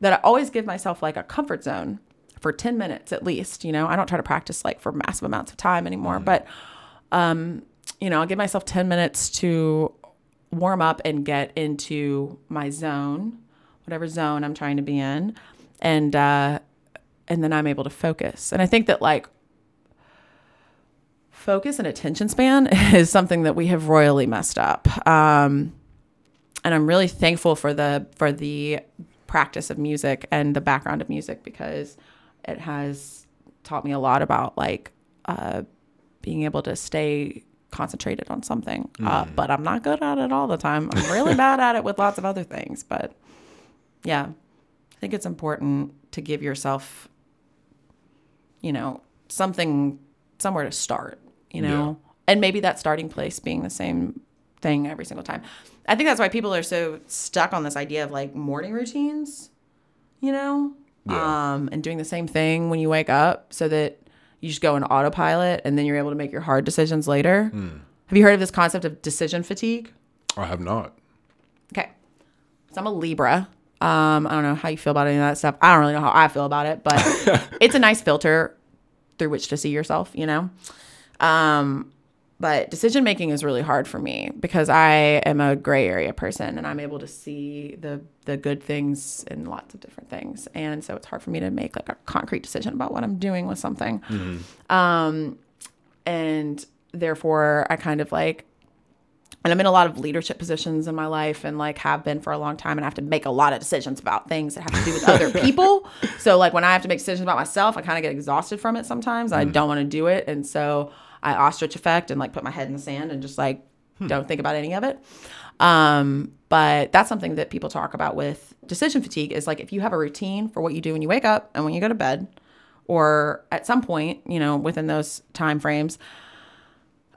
That I always give myself like a comfort zone for 10 minutes at least. You know, I don't try to practice like for massive amounts of time anymore, but um, you know, I'll give myself 10 minutes to warm up and get into my zone, whatever zone I'm trying to be in. And uh and then I'm able to focus. And I think that like focus and attention span <laughs> is something that we have royally messed up. Um and I'm really thankful for the for the practice of music and the background of music because it has taught me a lot about like uh being able to stay concentrated on something. Uh, but I'm not good at it all the time. I'm really <laughs> bad at it with lots of other things. But yeah, I think it's important to give yourself, you know, something, somewhere to start, you know, and maybe that starting place being the same thing every single time. I think that's why people are so stuck on this idea of like morning routines, you know, Yeah. um, and doing the same thing when you wake up so that you just go in autopilot and then you're able to make your hard decisions later. Have you heard of this concept of decision fatigue? I have not. Okay. So I'm a Libra. Um, I don't know how you feel about any of that stuff. I don't really know how I feel about it, but <laughs> it's a nice filter through which to see yourself, you know? Um, but decision making is really hard for me because I am a gray area person and I'm able to see the the good things in lots of different things. And so it's hard for me to make like a concrete decision about what I'm doing with something. Um, and therefore I kind of like and I'm in a lot of leadership positions in my life and like have been for a long time and I have to make a lot of decisions about things that have to do with other <laughs> people. So like when I have to make decisions about myself, I kind of get exhausted from it sometimes. I don't want to do it and so I ostrich effect and like put my head in the sand and just like don't think about any of it. Um, but that's something that people talk about with decision fatigue is like if you have a routine for what you do when you wake up and when you go to bed or at some point, you know, within those time frames,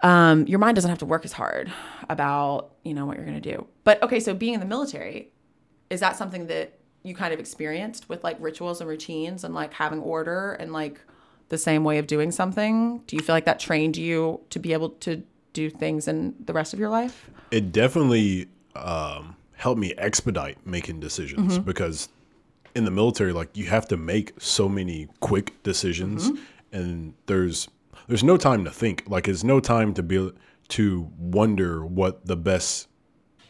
um, your mind doesn't have to work as hard about you know what you're going to do but okay so being in the military is that something that you kind of experienced with like rituals and routines and like having order and like the same way of doing something do you feel like that trained you to be able to do things in the rest of your life It definitely um, helped me expedite making decisions mm-hmm. because in the military, like you have to make so many quick decisions, mm-hmm. and there's there's no time to think. Like, there's no time to be to wonder what the best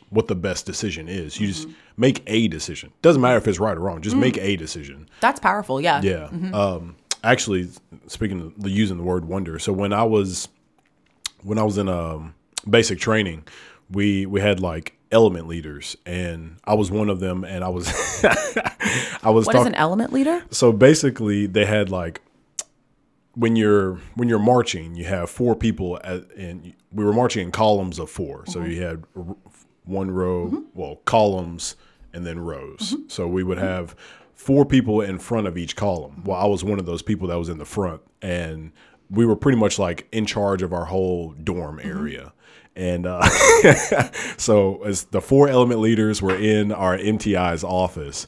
what the best decision is. You just mm-hmm. make a decision. Doesn't matter if it's right or wrong. Just make a decision. That's powerful. Yeah. Yeah. Um, actually, speaking of the using the word wonder. So when I was when I was in um, basic training, we we had like element leaders, and I was one of them. And I was <laughs> I was What is talking. an element leader? So basically, they had like when you're when you're marching, you have four people, at, and we were marching in columns of 4 So mm-hmm. you had one row, mm-hmm. well, columns, and then rows. Mm-hmm. So we would have four people in front of each column. Well, I was one of those people that was in the front, and we were pretty much like in charge of our whole dorm area. And uh, <laughs> so, as the four element leaders were in our MTI's office,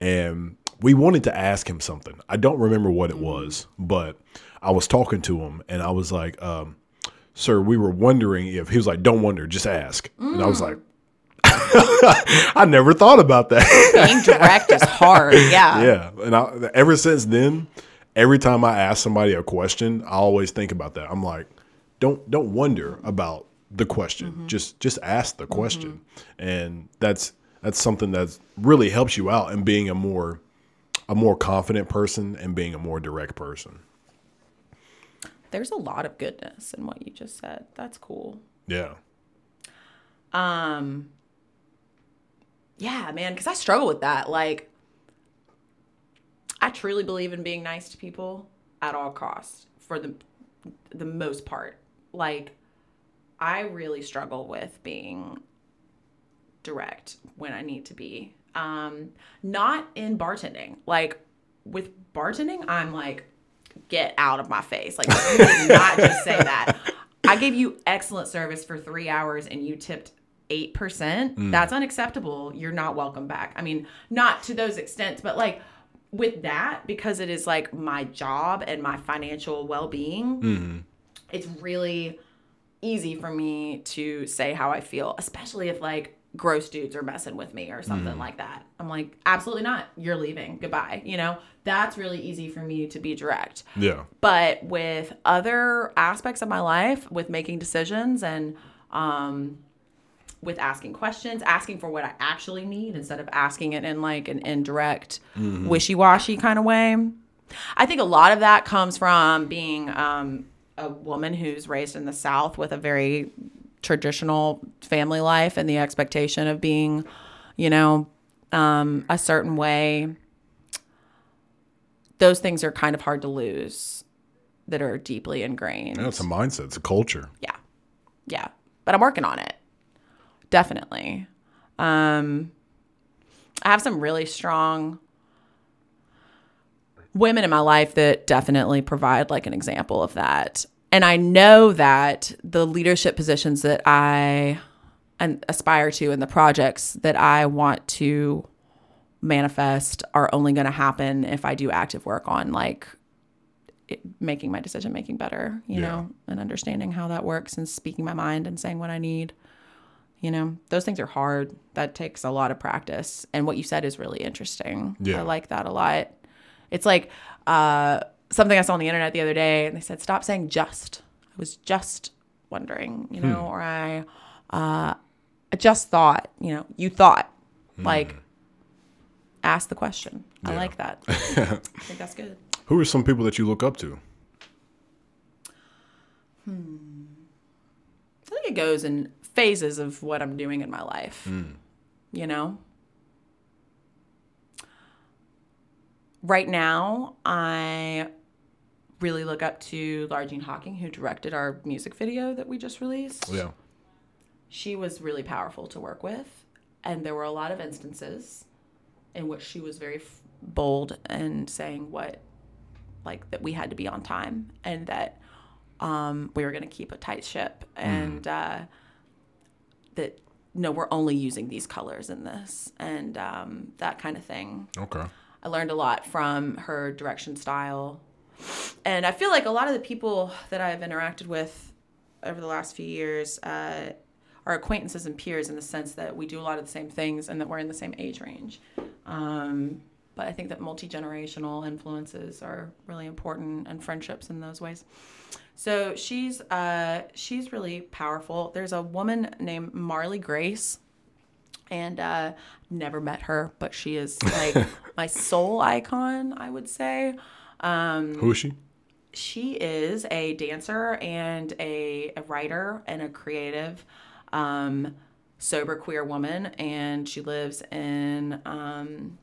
and we wanted to ask him something. I don't remember what it was, but I was talking to him, and I was like, um, "Sir, we were wondering if he was like, don't wonder, just ask." And I was like, <laughs> "I never thought about that." Being direct is hard. <laughs> Yeah. yeah, and I, ever since then, every time I ask somebody a question, I always think about that. I'm like, don't don't wonder about the question. Just just ask the question, and that's that's something that really helps you out in being a more a more confident person and being a more direct person. There's a lot of goodness in what you just said. That's cool. Yeah, Um Yeah, man, cuz I struggle with that. Like I truly believe in being nice to people at all costs for the the most part. Like I really struggle with being direct when I need to be. Um not in bartending. Like with bartending, I'm like get out of my face. Like you <laughs> did not just say that. I gave you excellent service for 3 hours and you tipped 8%. Mm. That's unacceptable. You're not welcome back. I mean, not to those extents, but like with that because it is like my job and my financial well-being mm-hmm. it's really easy for me to say how I feel, especially if like gross dudes are messing with me or something mm. like that. I'm like, absolutely not. You're leaving. Goodbye. You know, that's really easy for me to be direct. yeah, But with other aspects of my life, with making decisions and um, with asking questions, asking for what I actually need instead of asking it in like an indirect, wishy washy kind of way. I think a lot of that comes from being um, a woman who's raised in the South with a very traditional family life and the expectation of being, you know, um, a certain way. Those things are kind of hard to lose that are deeply ingrained. yeah. It's a mindset. It's a culture. Yeah. Yeah. But I'm working on it. Definitely. Um I have some really strong women in my life that definitely provide like an example of that. And I know that the leadership positions that I and aspire to and the projects that I want to manifest are only going to happen if I do active work on like it, making my decision making better, you Yeah. know, and understanding how that works and speaking my mind and saying what I need. You know, those things are hard. That takes a lot of practice. And what you said is really interesting. Yeah. I like that a lot. It's like uh, something I saw on the internet the other day, and they said, stop saying just. I was just wondering, you know, or I, uh, I just thought, you know, you thought. Like, ask the question. I like that. <laughs> I think that's good. Who are some people that you look up to? Hmm. I think it goes in phases of what I'm doing in my life. You know? Right now, I really look up to Jean Hawking, who directed our music video that we just released. Yeah, She was really powerful to work with, and there were a lot of instances in which she was very f- bold and saying what, like, that we had to be on time and that um, we were going to keep a tight ship and uh, that no, we're only using these colors in this and um, that kind of thing. okay. I learned a lot from her direction style. And I feel like a lot of the people that I've interacted with over the last few years uh, are acquaintances and peers in the sense that we do a lot of the same things and that we're in the same age range. Um, but I think that multi generational influences are really important and friendships in those ways. So she's uh, she's really powerful. There's a woman named Marlee Grace and uh, never met her, but she is like <laughs> my soul icon, I would say. Um, Who is she? She is a dancer and a, a writer and a creative, um, sober queer woman, and she lives in um,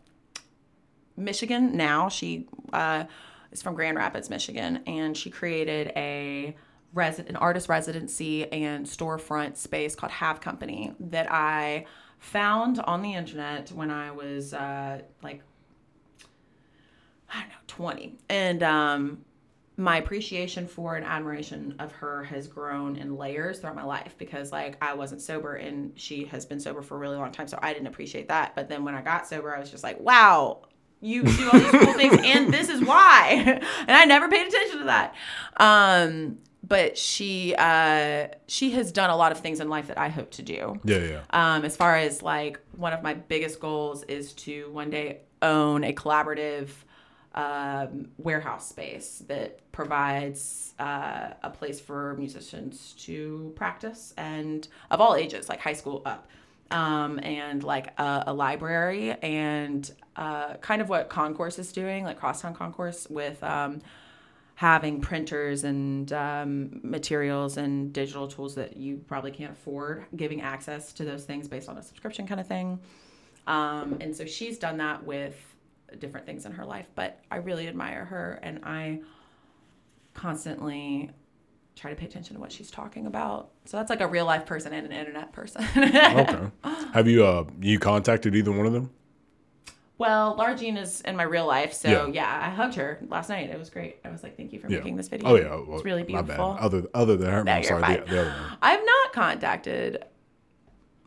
Michigan now. She uh, is from Grand Rapids, Michigan, and she created a resi- an artist residency and storefront space called Have Company that I found on the internet when I was uh, like I don't know, 20. And um, my appreciation for and admiration of her has grown in layers throughout my life because, like, I wasn't sober and she has been sober for a really long time. So I didn't appreciate that. But then when I got sober, I was just like, wow, you do all these cool things and this is why. <laughs> and I never paid attention to that. Um, but she uh, she has done a lot of things in life that I hope to do. Yeah, yeah. Um, as far as like one of my biggest goals is to one day own a collaborative um, warehouse space that provides uh, a place for musicians to practice and of all ages, like high school up, um, and like a, a library and uh, kind of what Concourse is doing, like Crosstown Concourse with. Um, having printers and um, materials and digital tools that you probably can't afford, giving access to those things based on a subscription kind of thing. Um, and so she's done that with different things in her life, but I really admire her and I constantly try to pay attention to what she's talking about. So that's like a real life person and an internet person. <laughs> Okay. Have you uh you contacted either one of them? Well, Jean is in my real life, so Yeah. yeah. I hugged her last night. It was great. I was like, "Thank you for Yeah. making this video." Oh yeah. Well, it's really beautiful. Other other than her, No, I'm sorry. The, the other one. I've not contacted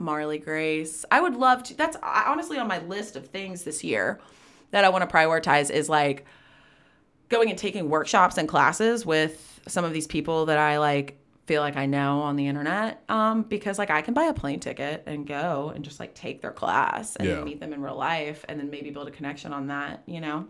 Marlee Grace. I would love to. That's honestly on my list of things this year that I want to prioritize is like going and taking workshops and classes with some of these people that I like feel like I know on the internet um, because like I can buy a plane ticket and go and just like take their class and Yeah. meet them in real life and then maybe build a connection on that, you know.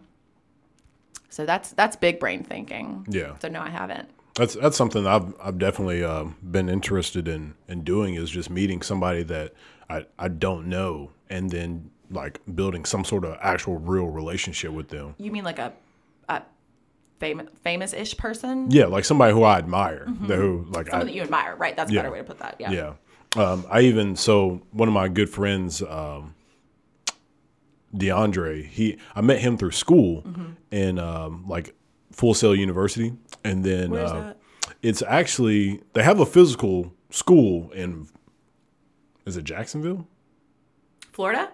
So that's that's big brain thinking. Yeah. So no, I haven't. That's that's something I've I've definitely um, been interested in in doing is just meeting somebody that I I don't know and then like building some sort of actual real relationship with them. You mean like a famous famous ish person? Yeah, like somebody who I admire, that who like Someone I, that you admire, right? That's a Yeah. better way to put that. Yeah. Yeah. Um, I even so one of my good friends, um, DeAndre, he I met him through school Mm-hmm. in um, like Full Sail University, and then uh, that? it's actually they have a physical school in is it Jacksonville Florida?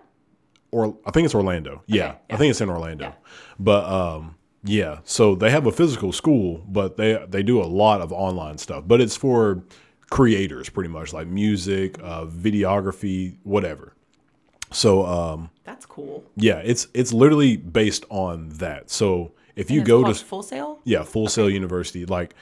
or I think it's Orlando. Yeah, yeah. I think it's in Orlando. Yeah. But um, yeah, so they have a physical school, but they they do a lot of online stuff. But it's for creators, pretty much like music, uh, videography, whatever. So um, That's cool. yeah, it's it's literally based on that. So if you go to Full Sail? yeah, Full Sail University. Like,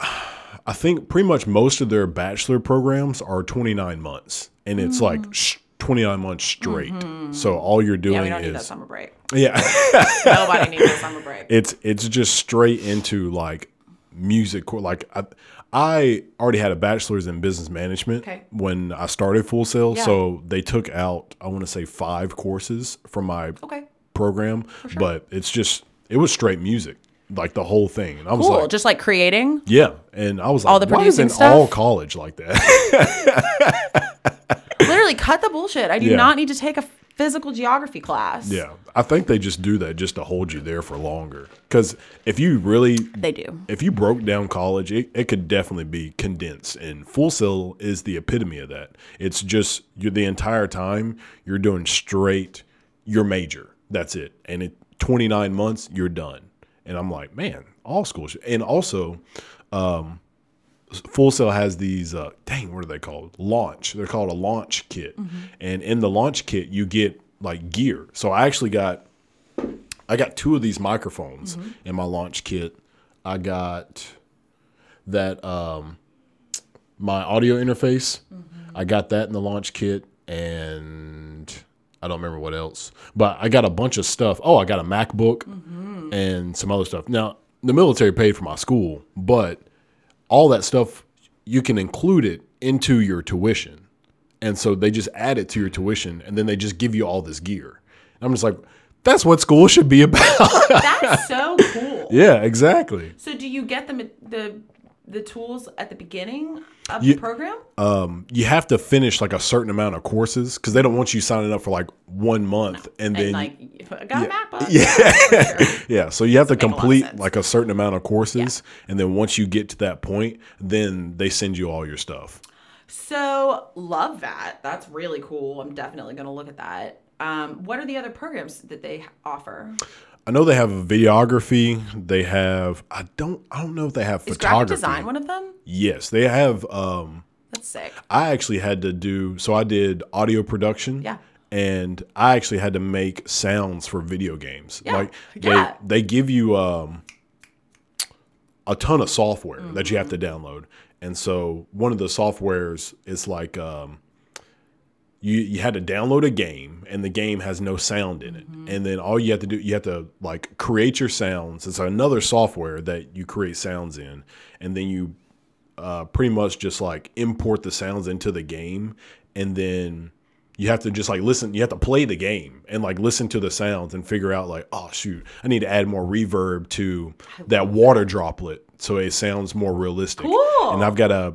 I think pretty much most of their bachelor programs are 29 months, and it's like sh- 29 months straight. So all you're doing Mm. Mm-hmm. Yeah, we don't need that is summer break. Yeah, <laughs> Nobody needs a summer break. it's it's just straight into like music. Like I, I already had a bachelor's in business management Okay. when I started Full Sail, Yeah. so they took out I want to say five courses from my Okay. program, but it's just it was straight music, like the whole thing. And I was Cool. like, Just like creating. yeah, and I was like, All the why producing isn't all college like that? <laughs> Literally cut the bullshit. I do Yeah. not need to take a physical geography class. yeah, I think they just do that just to hold you there for longer. Because if you really, They do. if you broke down college, it, it could definitely be condensed. And Full Sail is the epitome of that. It's just you're the entire time you're doing straight your major. That's it. And it 29 months you're done. And I'm like, man, all schools. And also, um, Full Sail has these. Uh, dang, what are they called? Launch. They're called a launch kit. And in the launch kit, you get like gear. So I actually got I got two of these microphones in my launch kit. I got that um my audio interface. I got that in the launch kit and I don't remember what else. But I got a bunch of stuff. Oh, I got a MacBook and some other stuff. Now, the military paid for my school, but all that stuff you can include it into your tuition. and so they just add it to your tuition, and then they just give you all this gear. And I'm just like, that's what school <laughs> should be about. That's so cool. yeah, exactly. So do you get the the the tools at the beginning of You- the program? Um, you have to finish like a certain amount of courses because they don't want you signing up for like one month and then like, I got a MacBook. <laughs> Yeah. sure. <laughs> Yeah, so you have to a complete sense. like a certain amount of courses, and then once you get to that point, then they send you all your stuff. So love that. That's really cool. I'm definitely going to look at that. Um, what are the other programs that they offer? I know they have videography. They have I don't I don't know if they have Is graphic photography. design one of them? Yes, they have. Um, That's sick. I actually had to do so. I did audio production. Yeah. And I actually had to make sounds for video games. Yeah. Like they Yeah. they give you um a ton of software that you have Mm-hmm. to download. And so one of the softwares is like um you you had to download a game and the game has no sound in it. Mm-hmm. And then all you have to do you have to like create your sounds. It's another software that you create sounds in and then you uh, pretty much just like import the sounds into the game and then you have to just like listen you have to play the game and like listen to the sounds and figure out like oh shoot i need to add more reverb to that water droplet so it sounds more realistic Cool. and i've got a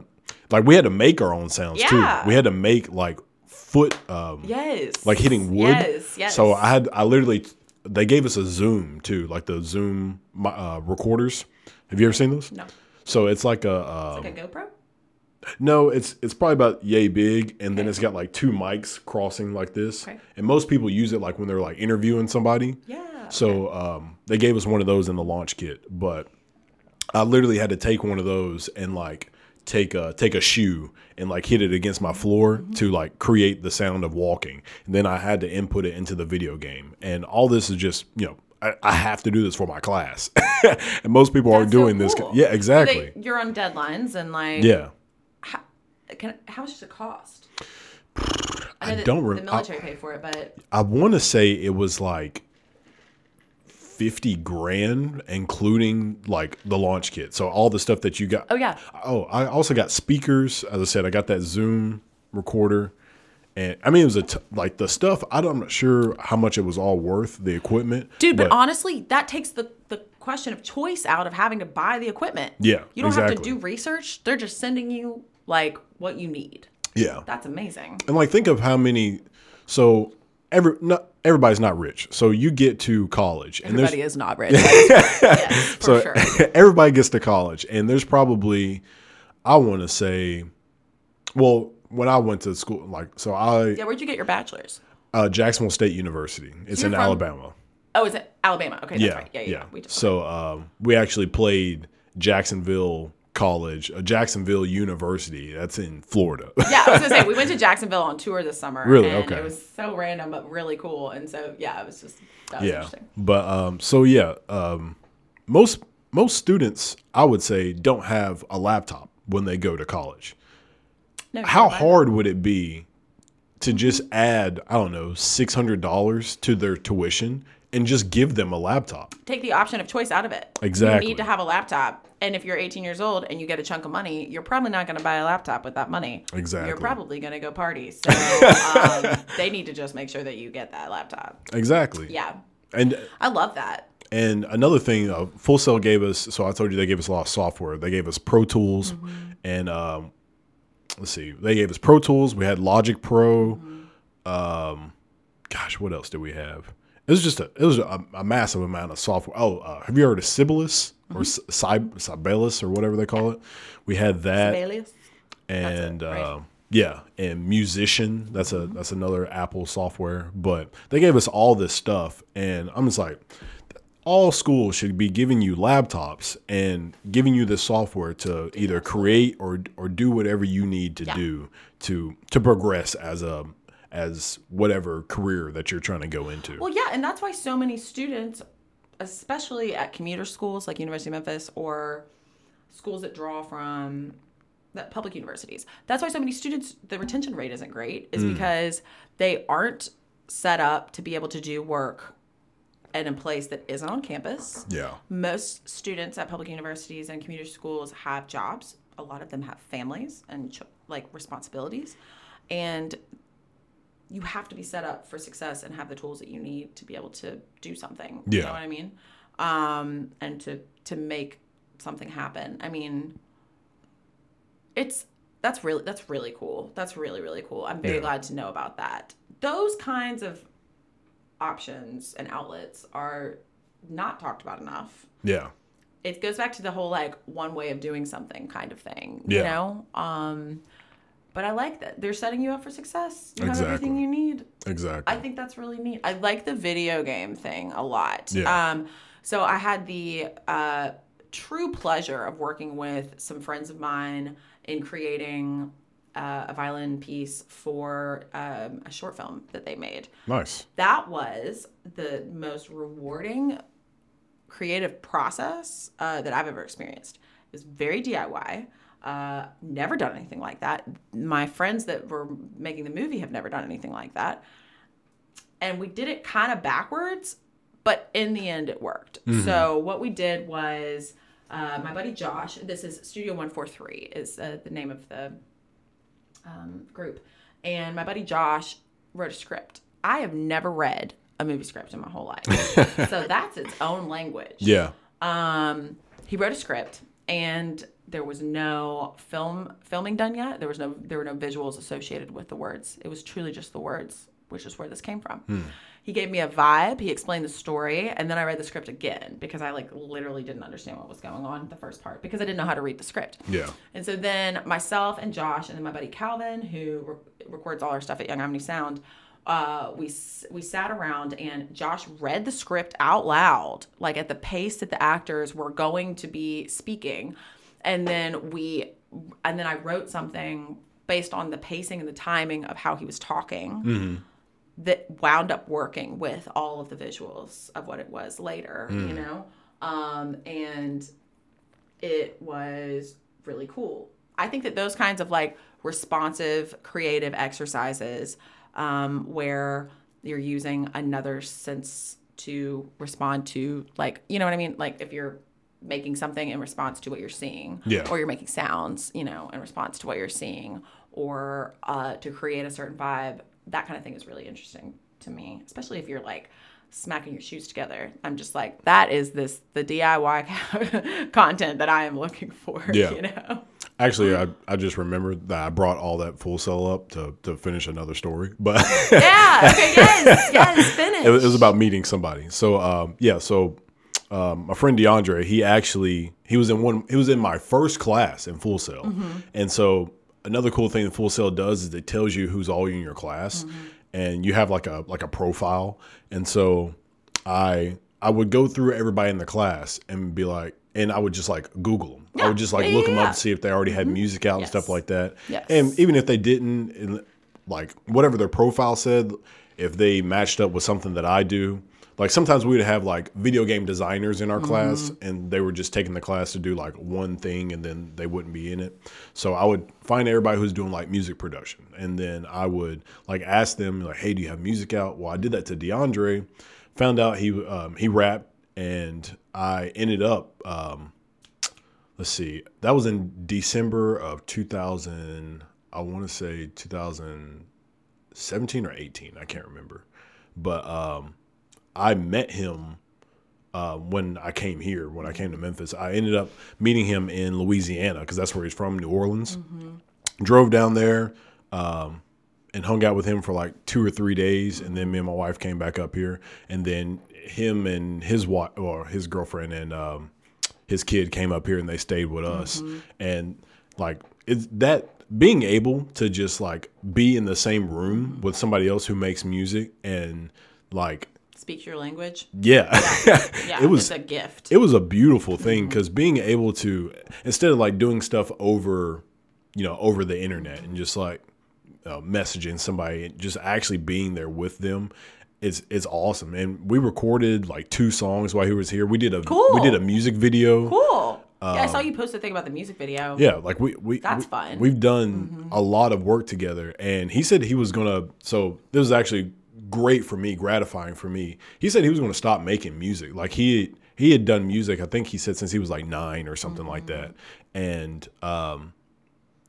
like we had to make our own sounds Yeah. too we had to make like foot um Yes. like hitting wood Yes. Yes. so i had i literally they gave us a zoom too like the zoom uh, recorders have you ever seen those no. so it's like a um, Like a GoPro? no, it's it's probably about yay big, and then it's got like two mics crossing like this. Okay. And most people use it like when they're like interviewing somebody. Yeah. So um, they gave us one of those in the launch kit, but I literally had to take one of those and like take a take a shoe and like hit it against my floor Mm-hmm. to like create the sound of walking. And then I had to input it into the video game, and all this is just you know. I, I have to do this for my class, <laughs> and most people aren't That's so doing this. cool. Yeah, So exactly. they- you're on deadlines and like, yeah. How, can, how much does it cost? <sighs> I that don't remember. The rem- I- military paid for it, but I want to say it was like 50 grand, including like the launch kit. So all the stuff that you got. oh yeah, Oh, I also got speakers. As I said, I got that Zoom recorder. And I mean, it was a t- like the stuff. I don't, I'm not sure how much it was all worth, the equipment. dude. But, honestly, that takes the the question of choice out of having to buy the equipment. Yeah, you don't have to do research. They're just sending you like what you need. yeah. That's amazing. And like, think of how many. So every not everybody's not rich. So you get to college, and Everybody is not rich. <laughs> yes, for so sure. <laughs> everybody gets to college, and there's probably, I want to say, well, when I went to school, like, so I Yeah, where'd you get your bachelor's? uh, Jacksonville State University. It's you're in from- Alabama. Oh, is it Alabama? Okay, that's Yeah, right. Yeah, yeah. yeah. yeah. We just, So um, we actually played Jacksonville College, Jacksonville University. That's in Florida. yeah, I was gonna say we went to <laughs> Jacksonville on tour this summer. Really? and Okay. It was so random but really cool, and so yeah, it was just that was yeah, interesting. but um, so yeah, um, most most students, I would say, don't have a laptop when they go to college. No, how hard would it be to just add i don't know $600 to their tuition and just give them a laptop take the option of choice out of it. Exactly. You need to have a laptop. And if you're 18 years old and you get a chunk of money, you're probably not going to buy a laptop with that money. Exactly. You're probably going to go party. So <laughs> um, they need to just make sure that you get that laptop. exactly Yeah. and I love that. and another thing uh, full sail gave us so i told you they gave us a lot of software they gave us pro tools Mm-hmm. and um, let's see they gave us pro tools we had logic pro Mm-hmm. um, gosh what else did we have it was just a it was a, a massive amount of software oh uh, have you heard of Sibelius or Mm-hmm. Sibelius or whatever they call it we had that Alias. and right? uh, yeah, and musician. That's a that's another Apple software. But they gave us all this stuff, and I'm just like, all schools should be giving you laptops and giving you this software to either create or or do whatever you need to Yeah. do to to progress as a as whatever career that you're trying to go into. Well, yeah, and that's why so many students, especially at commuter schools like University of Memphis or schools that draw from that public universities, that's why so many students the retention rate isn't great. Is mm. because they aren't set up to be able to do work at a place that isn't on campus. yeah, Most students at public universities and community schools have jobs. A lot of them have families and ch- like responsibilities. and you have to be set up for success and have the tools that you need to be able to do something. Yeah. You know what I mean? Um, and to to make something happen. I mean, it's that's really that's really cool. That's really really cool. I'm very Yeah. glad to know about that. Those kinds of options and outlets are not talked about enough. Yeah. It goes back to the whole like one way of doing something kind of thing, yeah. you know? Um but I like that. They're setting you up for success. You have everything you need. Exactly. I think that's really neat. I like the video game thing a lot. Yeah. Um, so I had the uh, true pleasure of working with some friends of mine in creating uh, a violin piece for um, a short film that they made. nice. That was the most rewarding creative process uh, that I've ever experienced. It was very DIY. Uh, never done anything like that. My friends that were making the movie have never done anything like that. And we did it kind of backwards, but in the end, it worked. So what we did was uh, my buddy Josh. This is Studio One Four Three is uh, the name of the um, group, and my buddy Josh wrote a script. I have never read a movie script in my whole life, <laughs> so that's its own language. Yeah. Um, he wrote a script, and there was no film filming done yet. There was no there were no visuals associated with the words. It was truly just the words, which is where this came from. Hmm. He gave me a vibe. He explained the story, and then I read the script again because I like literally didn't understand what was going on the first part because I didn't know how to read the script. Yeah. And so then myself and Josh and then my buddy Calvin, who re- records all our stuff at Young Avenue Sound, uh, we we sat around and Josh read the script out loud, like at the pace that the actors were going to be speaking, and then we and then I wrote something based on the pacing and the timing of how he was talking. That wound up working with all of the visuals of what it was later, you know, um, and it was really cool. I think that those kinds of like responsive, creative exercises um, where you're using another sense to respond to, like, you know what I mean? Like if you're making something in response to what you're seeing, Yeah. or you're making sounds, you know, in response to what you're seeing, or uh, to create a certain vibe, that kind of thing is really interesting to me, especially if you're like smacking your shoes together. I'm just like, that is this the DIY <laughs> content that I am looking for. Yeah. You know? Actually, I, I just remembered that I brought all that Full Sail up to, to finish another story, <laughs> but Yeah. Okay. Yes. <laughs> Yes. Finish. it, was, it was about meeting somebody. So um, yeah, so um, my friend DeAndre, he actually he was in one he was in my first class in Full Sail, and so another cool thing that Full Sail does is it tells you who's all in your class, and you have like a like a profile, and so I I would go through everybody in the class and be like, and I would just like Google them. I would just like Yeah, look yeah, them yeah. up to see if they already had music out and stuff like that. Yes. And even if they didn't, and, like whatever their profile said, if they matched up with something that I do, like sometimes we would have like video game designers in our class, and they were just taking the class to do like one thing, and then they wouldn't be in it. So I would find everybody who's doing like music production, and then I would like ask them like, "Hey, do you have music out?" Well, I did that to DeAndre. Found out he um, he rapped, and I ended up. Um, let's see. That was in december of 2000 i want to say 2017 or 18 i can't remember. But um i met him uh, when i came here when i came to memphis. I ended up meeting him in louisiana because that's where he's from new orleans. Drove down there um, and hung out with him for like two or three days and then me and my wife came back up here. And then him and his wife or his girlfriend and um, his kid came up here and they stayed with us mm-hmm. and like it's that being able to just like be in the same room mm-hmm. with somebody else who makes music and like Speak your language. yeah, Yeah. <laughs> it was a gift. it was a beautiful mm-hmm. thing because being able to instead of like doing stuff over you know over the internet and just like uh, messaging somebody and just actually being there with them is it's awesome and we recorded like two songs while he was here we did a Cool. we did a music video cool. yeah, I saw you post a thing about the music video. Um, yeah like we we That's we, fun. Mm-hmm. we've done a lot of work together and he said he was gonna so this was actually great for me gratifying for me he said he was gonna stop making music like he he had done music i think he said since he was like nine or something like Mm-hmm. that and um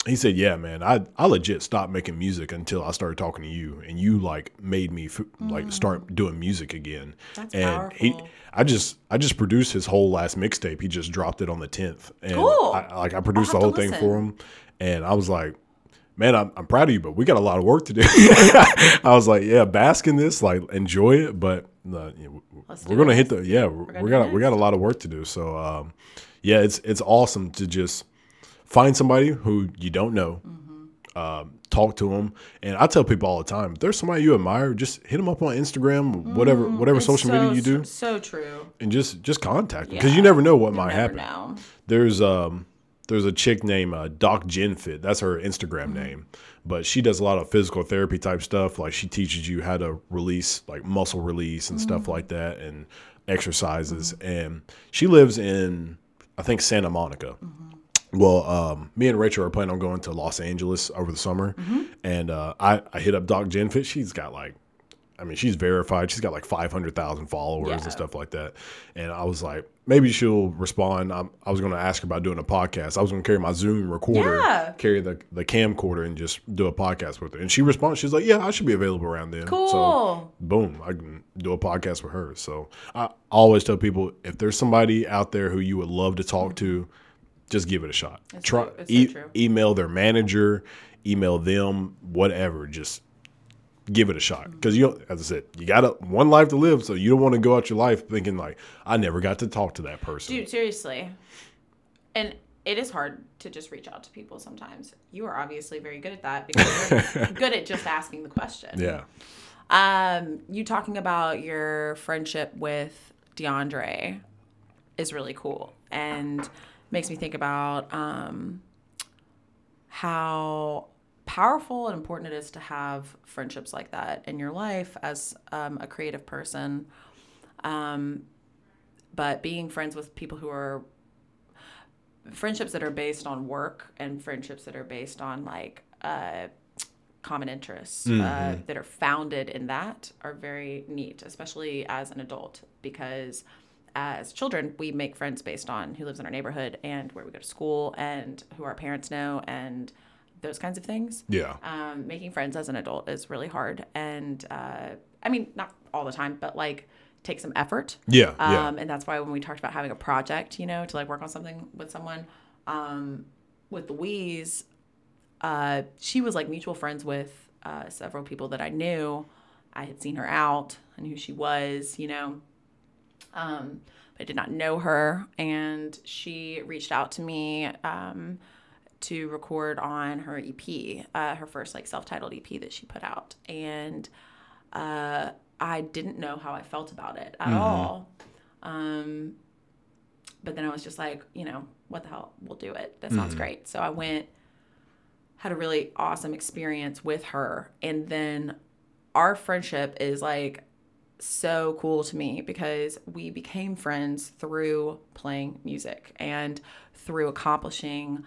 he said, "Yeah, man, I I legit stopped making music until I started talking to you, and you like made me f- like start doing music again." Mm. That's and he. I just I just produced his whole last mixtape. He just dropped it on the tenth, and Cool. I, like I produced the whole thing for him, and I was like. Man, I'm, I'm proud of you, but we got a lot of work to do. <laughs> <laughs> I was like, yeah, bask in this, like enjoy it, but uh, we're gonna it. hit the yeah, we're, gonna we got we got a lot of work to do. So um, yeah, it's it's awesome to just find somebody who you don't know, Mm-hmm. um, talk to them, and I tell people all the time, if there's somebody you admire, just hit them up on Instagram, whatever whatever It's social so, media you do, So true. and just just contact them because Yeah. you never know what You might happen. know. There's um there's a chick named uh, Doc Genfit. That's her Instagram Mm-hmm. name. But she does a lot of physical therapy type stuff. Like she teaches you how to release like muscle release and stuff Mm-hmm. like that and exercises. And she lives in I think Santa Monica. Mm-hmm. Well, um, me and Rachel are planning on going to Los Angeles over the summer, Mm-hmm. and uh, I, I hit up Doc Genfit. She's got like, I mean, she's verified. She's got like five hundred thousand followers Yeah. and stuff like that. And I was like, maybe she'll respond. i I was going to ask her about doing a podcast. I was going to carry my Zoom recorder, Yeah. carry the the camcorder, and just do a podcast with her. And she responds. She's like, yeah, I should be available around then. So Cool. boom, I can do a podcast with her. So I always tell people if there's somebody out there who you would love to talk to, just give it a shot. It's Try so- it's so e- true. email their manager, email them, whatever. Just give it a shot Mm-hmm. because you, don't- as I said, you got a one life to live, so you don't want to go out your life thinking like I never got to talk to that person. Dude, seriously. And it is hard to just reach out to people sometimes. You are obviously very good at that because you're <laughs> good at just asking the question. Yeah, Um, you talking about your friendship with DeAndre is really cool and makes me think about um, how powerful and important it is to have friendships like that in your life as um, a creative person. Um, but being friends with people who are friendships that are based on work and friendships that are based on like uh, common interests uh, that are founded in that are very neat, especially as an adult, because as children, we make friends based on who lives in our neighborhood and where we go to school and who our parents know and those kinds of things. yeah, Um, making friends as an adult is really hard. And uh, I mean, not all the time, but like take some effort. yeah, yeah. Um, and that's why when we talked about having a project, you know, to like work on something with someone, um, with Louise, uh, she was like mutual friends with uh, several people that I knew. I had seen her out and who she was, you know. Um, but I did not know her, and she reached out to me um, to record on her EP, uh, her first like self-titled EP that she put out, and uh, I didn't know how I felt about it at all. Um, but then I was just like, you know, what the hell, we'll do it. That sounds great. So I went, had a really awesome experience with her, and then our friendship is like so cool to me because we became friends through playing music and through accomplishing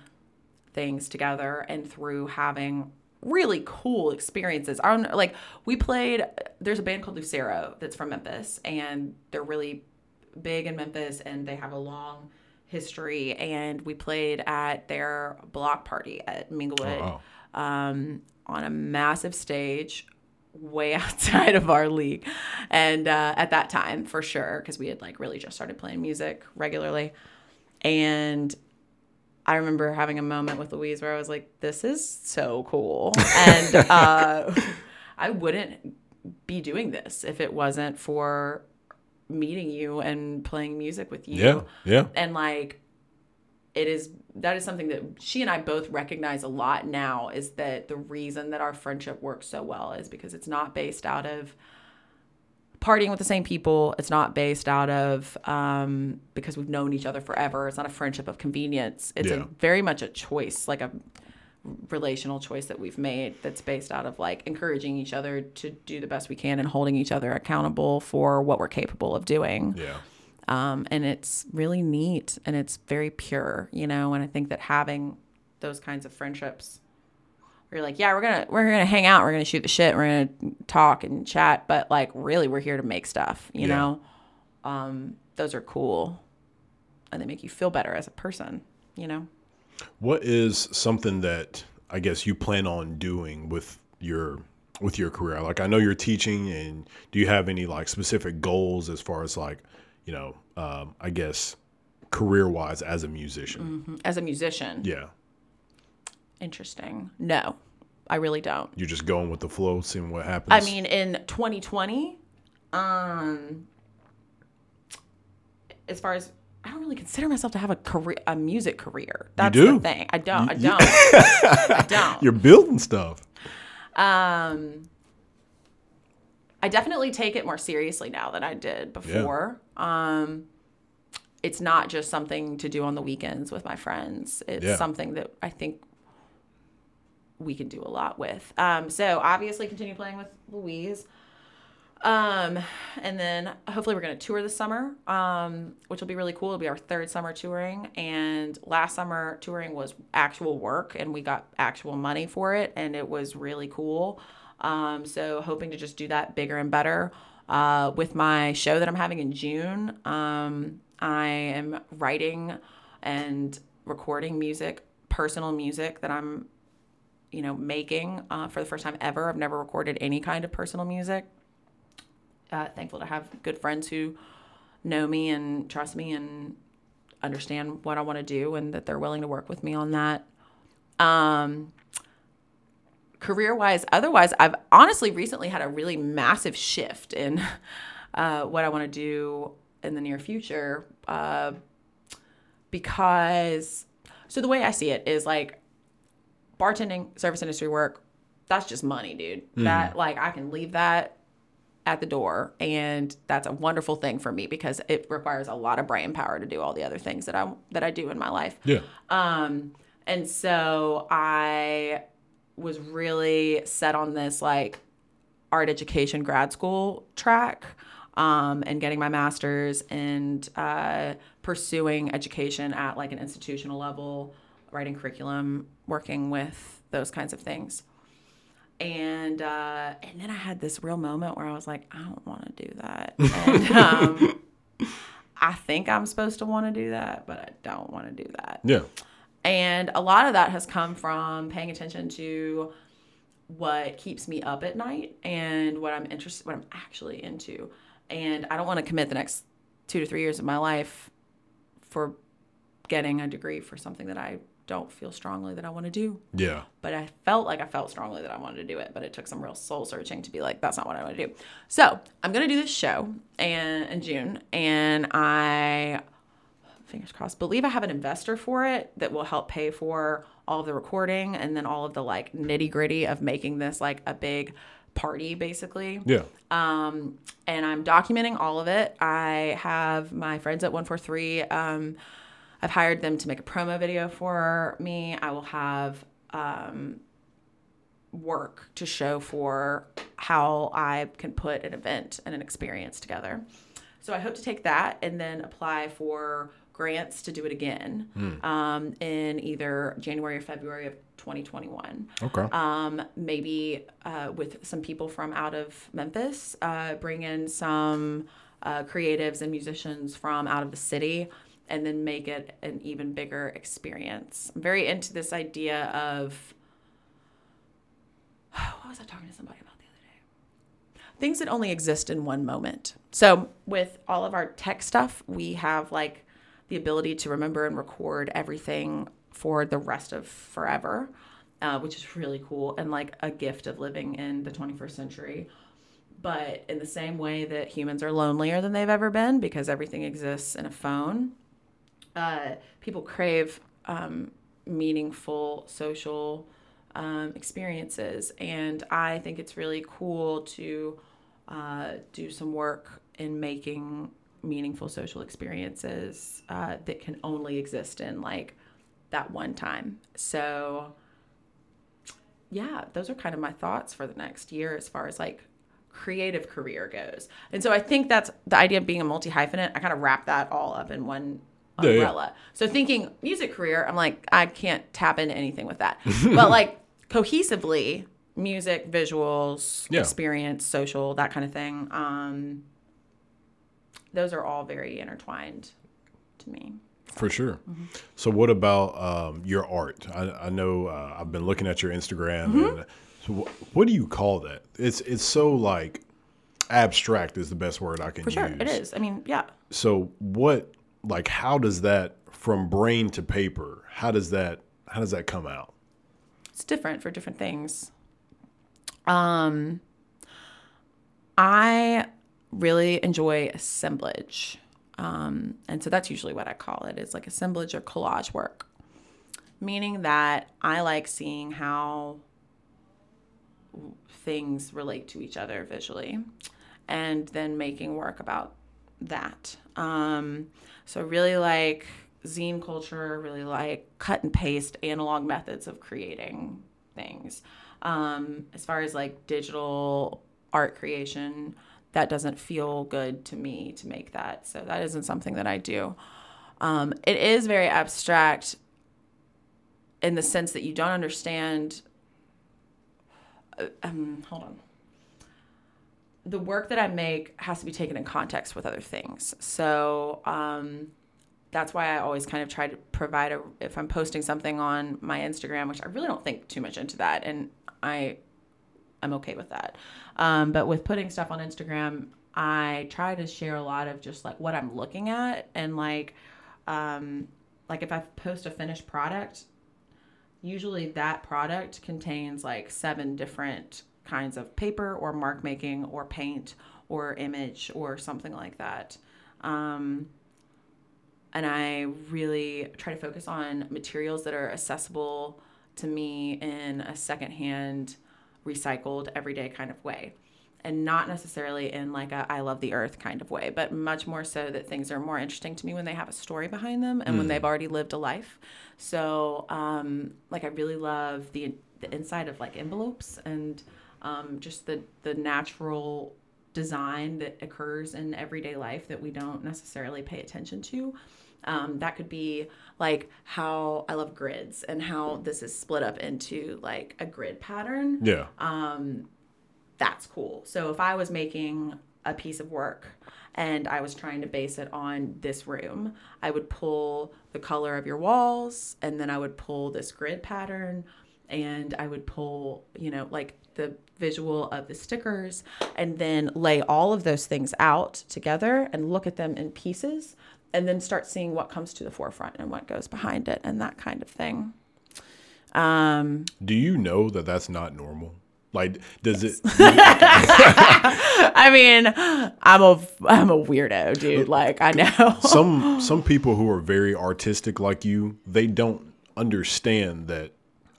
things together and through having really cool experiences. I don't like we played there's a band called Lucero that's from Memphis and they're really big in Memphis and they have a long history and we played at their block party at Minglewood wow. um, on a massive stage way <laughs> outside of our league. And uh, at that time for sure because we had like really just started playing music regularly. And I remember having a moment with Louise where I was like, "This is so cool," <laughs> and uh, I wouldn't be doing this if it wasn't for meeting you and playing music with you. Yeah, yeah, and like it is that is something that she and I both recognize a lot now is that the reason that our friendship works so well is because it's not based out of partying with the same people it's not based out of um, because we've known each other forever it's not a friendship of convenience it's Yeah. a very much a choice like a relational choice that we've made that's based out of like encouraging each other to do the best we can and holding each other accountable for what we're capable of doing yeah. Um, and it's really neat and it's very pure, you know. And I think that having those kinds of friendships, where you're like, yeah, we're gonna we're gonna hang out, we're gonna shoot the shit, we're gonna talk and chat, but like really, we're here to make stuff, you Yeah. know. Um, those are cool, and they make you feel better as a person, you know. What is something that I guess you plan on doing with your with your career? Like I know you're teaching, and do you have any like specific goals as far as like you know, um, I guess career wise as a musician? As a musician, Yeah, interesting. No, I really don't. you're just going with the flow, seeing what happens. I mean, in 2020, um, as far as I don't really consider myself to have a career, a music career. That's do? the thing. I don't. I don't. I don't. <laughs> you're building stuff. Um, I definitely take it more seriously now than I did before. Um, it's not just something to do on the weekends with my friends. It's Yeah. something that I think we can do a lot with. Um, so obviously continue playing with Louise. Um, and then hopefully we're going to tour this summer, um, which will be really cool. It'll be our third summer touring. And last summer touring was actual work and we got actual money for it. And it was really cool. Um, so hoping to just do that bigger and better. Uh, with my show that I'm having in June, um, I am writing and recording music, personal music that I'm, you know, making uh, for the first time ever. I've never recorded any kind of personal music uh, thankful to have good friends who know me and trust me and understand what I want to do and that they're willing to work with me on that. Um, career wise, otherwise, I've honestly recently had a really massive shift in <laughs> uh, what I want to do in the near future uh, because, so the way I see it is like bartending, service industry work, that's just money, dude. That, like, I can leave that at the door and that's a wonderful thing for me because it requires a lot of brain power to do all the other things that I that I do in my life. Yeah, Um and so I was really set on this like art education grad school track um, and getting my master's and uh, pursuing education at like an institutional level, writing curriculum, working with those kinds of things and uh, and then I had this real moment where I was like, I don't want to do that. <laughs> And um, I think I'm supposed to want to do that, but I don't want to do that. yeah, And a lot of that has come from paying attention to what keeps me up at night and what I'm interested, what I'm actually into. And I don't want to commit the next two to three years of my life for getting a degree for something that I don't feel strongly that I want to do yeah. but I felt like I felt strongly that I wanted to do it, but it took some real soul searching to be like, that's not what I want to do. So I'm gonna do this show and in June, and I fingers crossed believe I have an investor for it that will help pay for all of the recording and then all of the like nitty gritty of making this like a big party basically. Yeah. Um, and I'm documenting all of it. I have my friends at 143. Um, I've hired them to make a promo video for me. I will have um, work to show for how I can put an event and an experience together. So I hope to take that and then apply for grants to do it again um, in either January or February of 2021 Okay. um, maybe uh, with some people from out of Memphis, uh, bring in some uh, creatives and musicians from out of the city, and then make it an even bigger experience. I'm very into this idea of <sighs> what was I talking to somebody about the other day? Things that only exist in one moment. So with all of our tech stuff, we have like the ability to remember and record everything for the rest of forever, uh, which is really cool and like a gift of living in the 21st century. But in the same way that humans are lonelier than they've ever been because everything exists in a phone, uh, people crave um, meaningful social um, experiences. And I think it's really cool to uh, do some work in making meaningful social experiences uh, that can only exist in like that one time. So, yeah, those are kind of my thoughts for the next year as far as like creative career goes. And so I think that's the idea of being a multi hyphenate. I kind of wrap that all up in one Yeah, yeah. umbrella. So thinking music career, I'm like, I can't tap into anything with that. <laughs> but like cohesively, music, visuals, Yeah. experience, social, that kind of thing. Um, those are all very intertwined to me. For sure. So, what about um, your art? I, I know uh, I've been looking at your Instagram. And so wh- what do you call that? It's it's so like abstract is the best word I can For sure, use. it is. I mean, yeah. So, what like how does that from brain to paper? How does that how does that come out? it's different for different things. Um, I really enjoy assemblage, um, and so that's usually what I call it. Is like assemblage or collage work, meaning that I like seeing how things relate to each other visually, and then making work about that. Um, so really like zine culture, really like cut and paste analog methods of creating things. Um, as far as like digital art creation, that doesn't feel good to me to make that. So that isn't something that I do. Um, it is very abstract in the sense that you don't understand. uh, Um, hold on the work that I make has to be taken in context with other things. So um, that's why I always kind of try to provide a if I'm posting something on my Instagram, which I really don't think too much into that, and I I'm okay with that. Um, but with putting stuff on Instagram, I try to share a lot of just like what I'm looking at and like um, like if I post a finished product, usually that product contains like seven different kinds of paper or mark making or paint or image or something like that. Um, and I really try to focus on materials that are accessible to me in a secondhand, recycled, everyday kind of way. And not necessarily in like a I love the earth kind of way, but much more so that things are more interesting to me when they have a story behind them and when they've already lived a life. So, um, like, I really love the, the inside of like envelopes and um, just the, the natural design that occurs in everyday life that we don't necessarily pay attention to. Um, that could be like how I love grids and how this is split up into like a grid pattern. Yeah. Um, that's cool. So if I was making a piece of work and I was trying to base it on this room, I would pull the color of your walls and then I would pull this grid pattern and I would pull, you know, like the visual of the stickers and then lay all of those things out together and look at them in pieces and then start seeing what comes to the forefront and what goes behind it and that kind of thing. Um, Do you know that that's not normal? Like, does it? <laughs> I mean, I'm a I'm a weirdo, dude. Like I know. <laughs> some some people who are very artistic like you, they don't understand that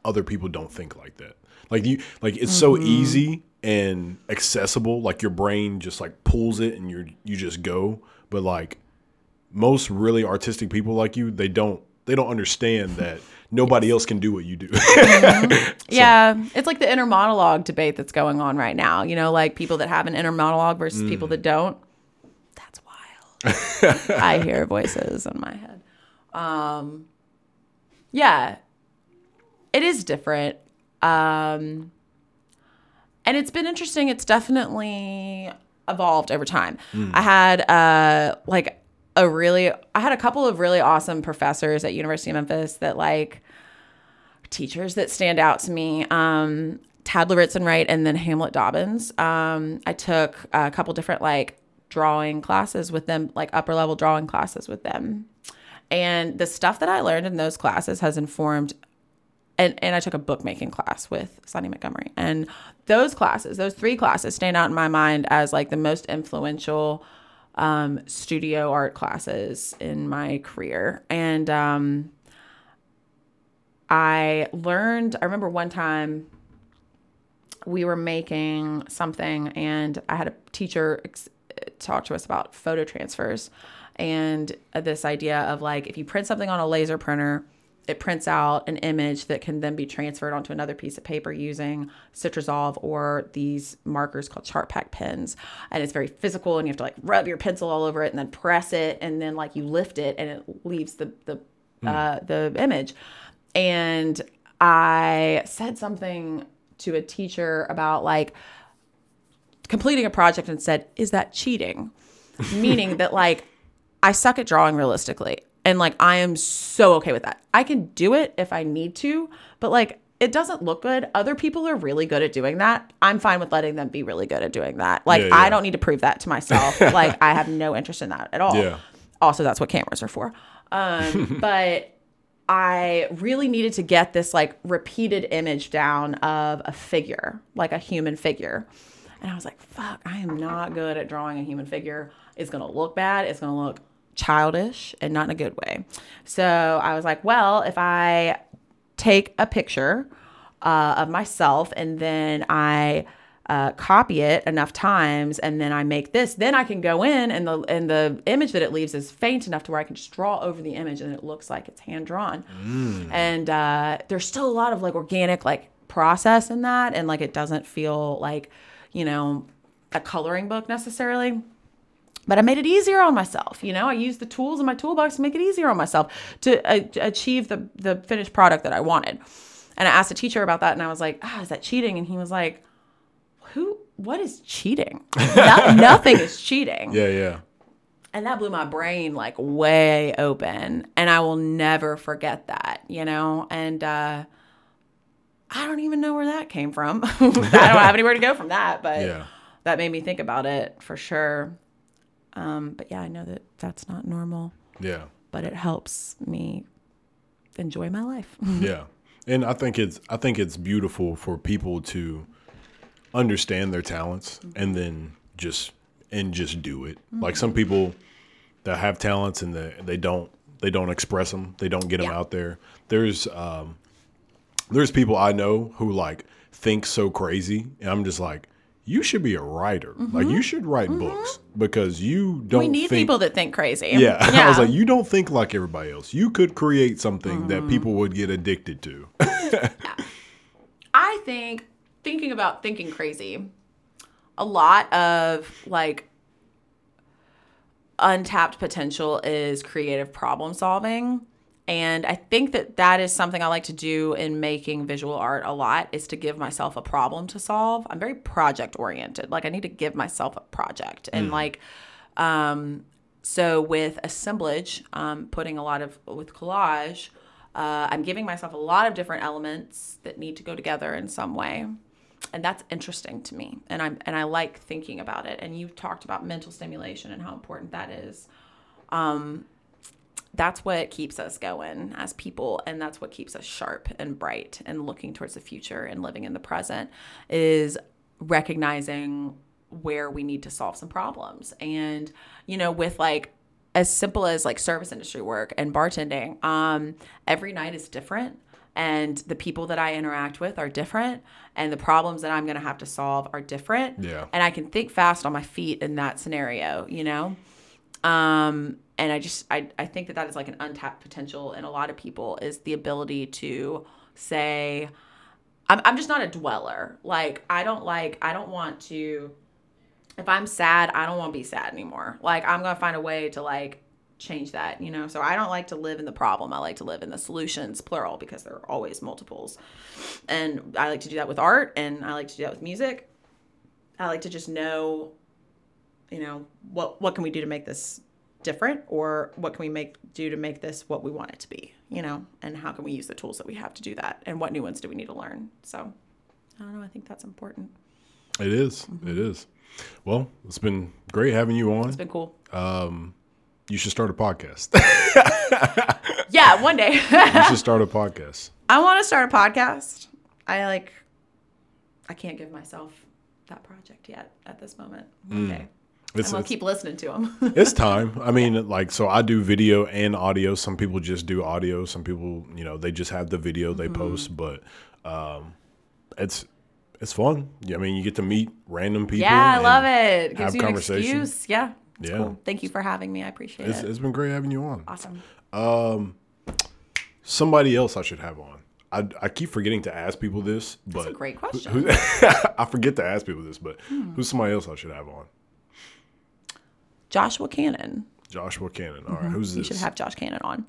other people don't think like that. Like you, like it's so easy and accessible. Like your brain just like pulls it and you're you just go. But like most really artistic people like you, they don't they don't understand that nobody else can do what you do. <laughs> yeah, it's like the inner monologue debate that's going on right now. You know, like people that have an inner monologue versus people that don't. That's wild. I hear voices in my head. Um, yeah, it is different. Um, and it's been interesting. It's definitely evolved over time. I had uh like a really I had a couple of really awesome professors at University of Memphis that like teachers that stand out to me. Um Tad Lauritzen Wright and then Hamlet Dobbins. Um I took a couple different like drawing classes with them, like upper level drawing classes with them. And the stuff that I learned in those classes has informed and, and I took a bookmaking class with Sonny Montgomery. And those classes, those three classes, stand out in my mind as like the most influential um, studio art classes in my career. And um, I learned, I remember one time we were making something, and I had a teacher ex- talk to us about photo transfers and this idea of like if you print something on a laser printer it prints out an image that can then be transferred onto another piece of paper using Citra Solv or these markers called Chartpak pens. And it's very physical and you have to like rub your pencil all over it and then press it and then like you lift it and it leaves the the uh, the image. And I said something to a teacher about like completing a project and said, "Is that cheating?" <laughs> Meaning that like I suck at drawing realistically And like I am so okay with that. I can do it if I need to, but like it doesn't look good. Other people are really good at doing that. I'm fine with letting them be really good at doing that. Like Yeah, I don't need to prove that to myself. <laughs> like I have no interest in that at all. Yeah. Also, that's what cameras are for. Um, <laughs> but I really needed to get this like repeated image down of a figure, like a human figure. And I was like, fuck, I am not good at drawing a human figure. It's to look bad. It's to look childish and not in a good way. So I was like, well, if I take a picture uh, of myself and then I uh, copy it enough times and then I make this, then I can go in and the and the image that it leaves is faint enough to where I can just draw over the image and it looks like it's hand drawn. And uh, there's still a lot of like organic like process in that, and like it doesn't feel like you know a coloring book necessarily but I made it easier on myself. You know, I used the tools in my toolbox to make it easier on myself to uh, achieve the the finished product that I wanted. And I asked a teacher about that, and I was like, "Ah, is that cheating?" And he was like, "Who? What is cheating? No- <laughs> nothing is cheating." Yeah, yeah. And that blew my brain like way open, and I will never forget that. You know, and uh, I don't even know where that came from. <laughs> I don't have anywhere to go from that, but Yeah. that made me think about it for sure. Um, but yeah, I know that that's not normal, Yeah. but it helps me enjoy my life. <laughs> Yeah. And I think it's I think it's beautiful for people to understand their talents and then just and just do it. Like some people that have talents and they, they don't they don't express them. They don't get them Yeah. out there. There's um there's people I know who like think so crazy and I'm just like you should be a writer. Like mm-hmm. you should write mm-hmm. books because you don't we need think people that think crazy. yeah. <laughs> I was like, you don't think like everybody else. You could create something that mm-hmm. people would get addicted to. <laughs> I think thinking about thinking crazy, a lot of like untapped potential is creative problem solving. And I think that that is something I like to do in making visual art a lot is to give myself a problem to solve. I'm very project oriented. Like I need to give myself a project. And like um so with assemblage, um putting a lot of with collage, uh, I'm giving myself a lot of different elements that need to go together in some way. And that's interesting to me. And I'm and I like thinking about it. And you've talked about mental stimulation and how important that is that's what keeps us going as people and that's what keeps us sharp and bright and looking towards the future and living in the present is recognizing where we need to solve some problems. And you know with like as simple as like service industry work and bartending um every night is different and the people that I interact with are different and the problems that I'm going to have to solve are different. Yeah. and I can think fast on my feet in that scenario you know? Um and i just I, I think that that is like an untapped potential in a lot of people is the ability to say I'm, I'm just not a dweller. Like i don't like i don't want to if i'm sad i don't want to be sad anymore. Like i'm gonna find a way to like change that you know? So i don't like to live in the problem. I like to live in the solutions plural because there are always multiples. And i like to do that with art and i like to do that with music. I like to just know you know what what can we do to make this different or what can we make do to make this what we want it to be you know? And how can we use the tools that we have to do that? And what new ones do we need to learn? So i don't know i think that's important. It is. Mm-hmm. It is. Well, it's been great having you on. it's been cool. Um, you should start a podcast. <laughs> <laughs> yeah one day. You should start a podcast. <laughs> i want to start a podcast. I like i can't give myself that project yet at this moment. One hmm. day It's, gonna keep listening to them <laughs> it's time. I mean, like, so I do video and audio. Some people just do audio. Some people, you know, they just have the video they Mm-hmm. post. But um, it's it's fun. Yeah, I mean, you get to meet random people. yeah i love it gives have you an conversation. excuse yeah it's Yeah. cool thank you for having me i appreciate It's, it it's been great having you on. awesome Somebody else I should have on. I, I keep forgetting to ask people this, but That's a great question. who- <laughs> I forget to ask people this, but Hmm. who's somebody else I should have on? Joshua Cannon. Joshua Cannon. All right, who's You this? should have Josh Cannon on.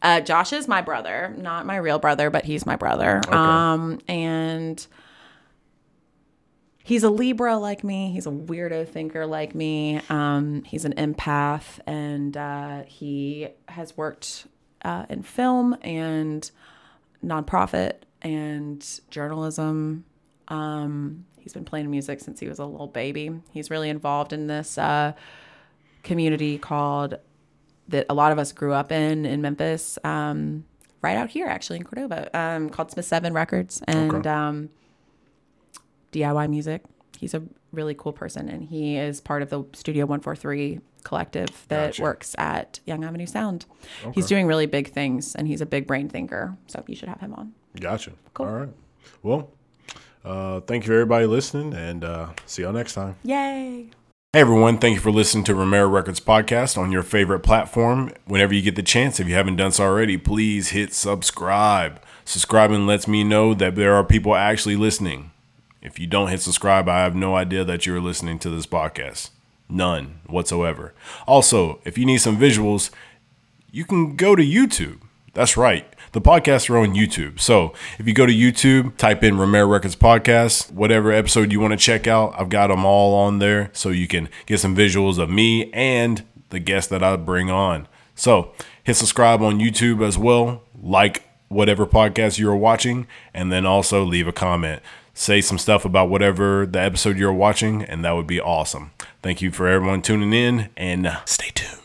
Uh, Josh is my brother, not my real brother, but he's my brother. Um, and he's a Libra like me. He's a weirdo thinker like me. Um, he's an empath, and uh, he has worked uh, in film and nonprofit and journalism. Um, he's been playing music since he was a little baby. He's really involved in this uh, community called that a lot of us grew up in in Memphis, um, right out here actually in Cordova, um, called Smith Seven Records and Okay. um, DIY music. He's a really cool person, and he is part of the Studio One Four Three collective that Gotcha. works at Young Avenue Sound. He's doing really big things, and he's a big brain thinker. So you should have him on. Gotcha. Cool. All right. Well, uh, thank you everybody listening, and uh, see y'all next time. Yay! Hey everyone, thank you for listening to Romero Records podcast on your favorite platform. Whenever you get the chance, if you haven't done so already, please hit subscribe. Subscribing lets me know that there are people actually listening. If you don't hit subscribe, I have no idea that you're listening to this podcast. None whatsoever. Also, if you need some visuals, you can go to YouTube. That's right. The podcasts are on YouTube. So if you go to YouTube, type in Romero Records Podcast, whatever episode you want to check out, I've got them all on there so you can get some visuals of me and the guests that I bring on. So hit subscribe on YouTube as well, like whatever podcast you're watching, and then also leave a comment. Say some stuff about whatever the episode you're watching, and that would be awesome. Thank you for everyone tuning in, and uh, stay tuned.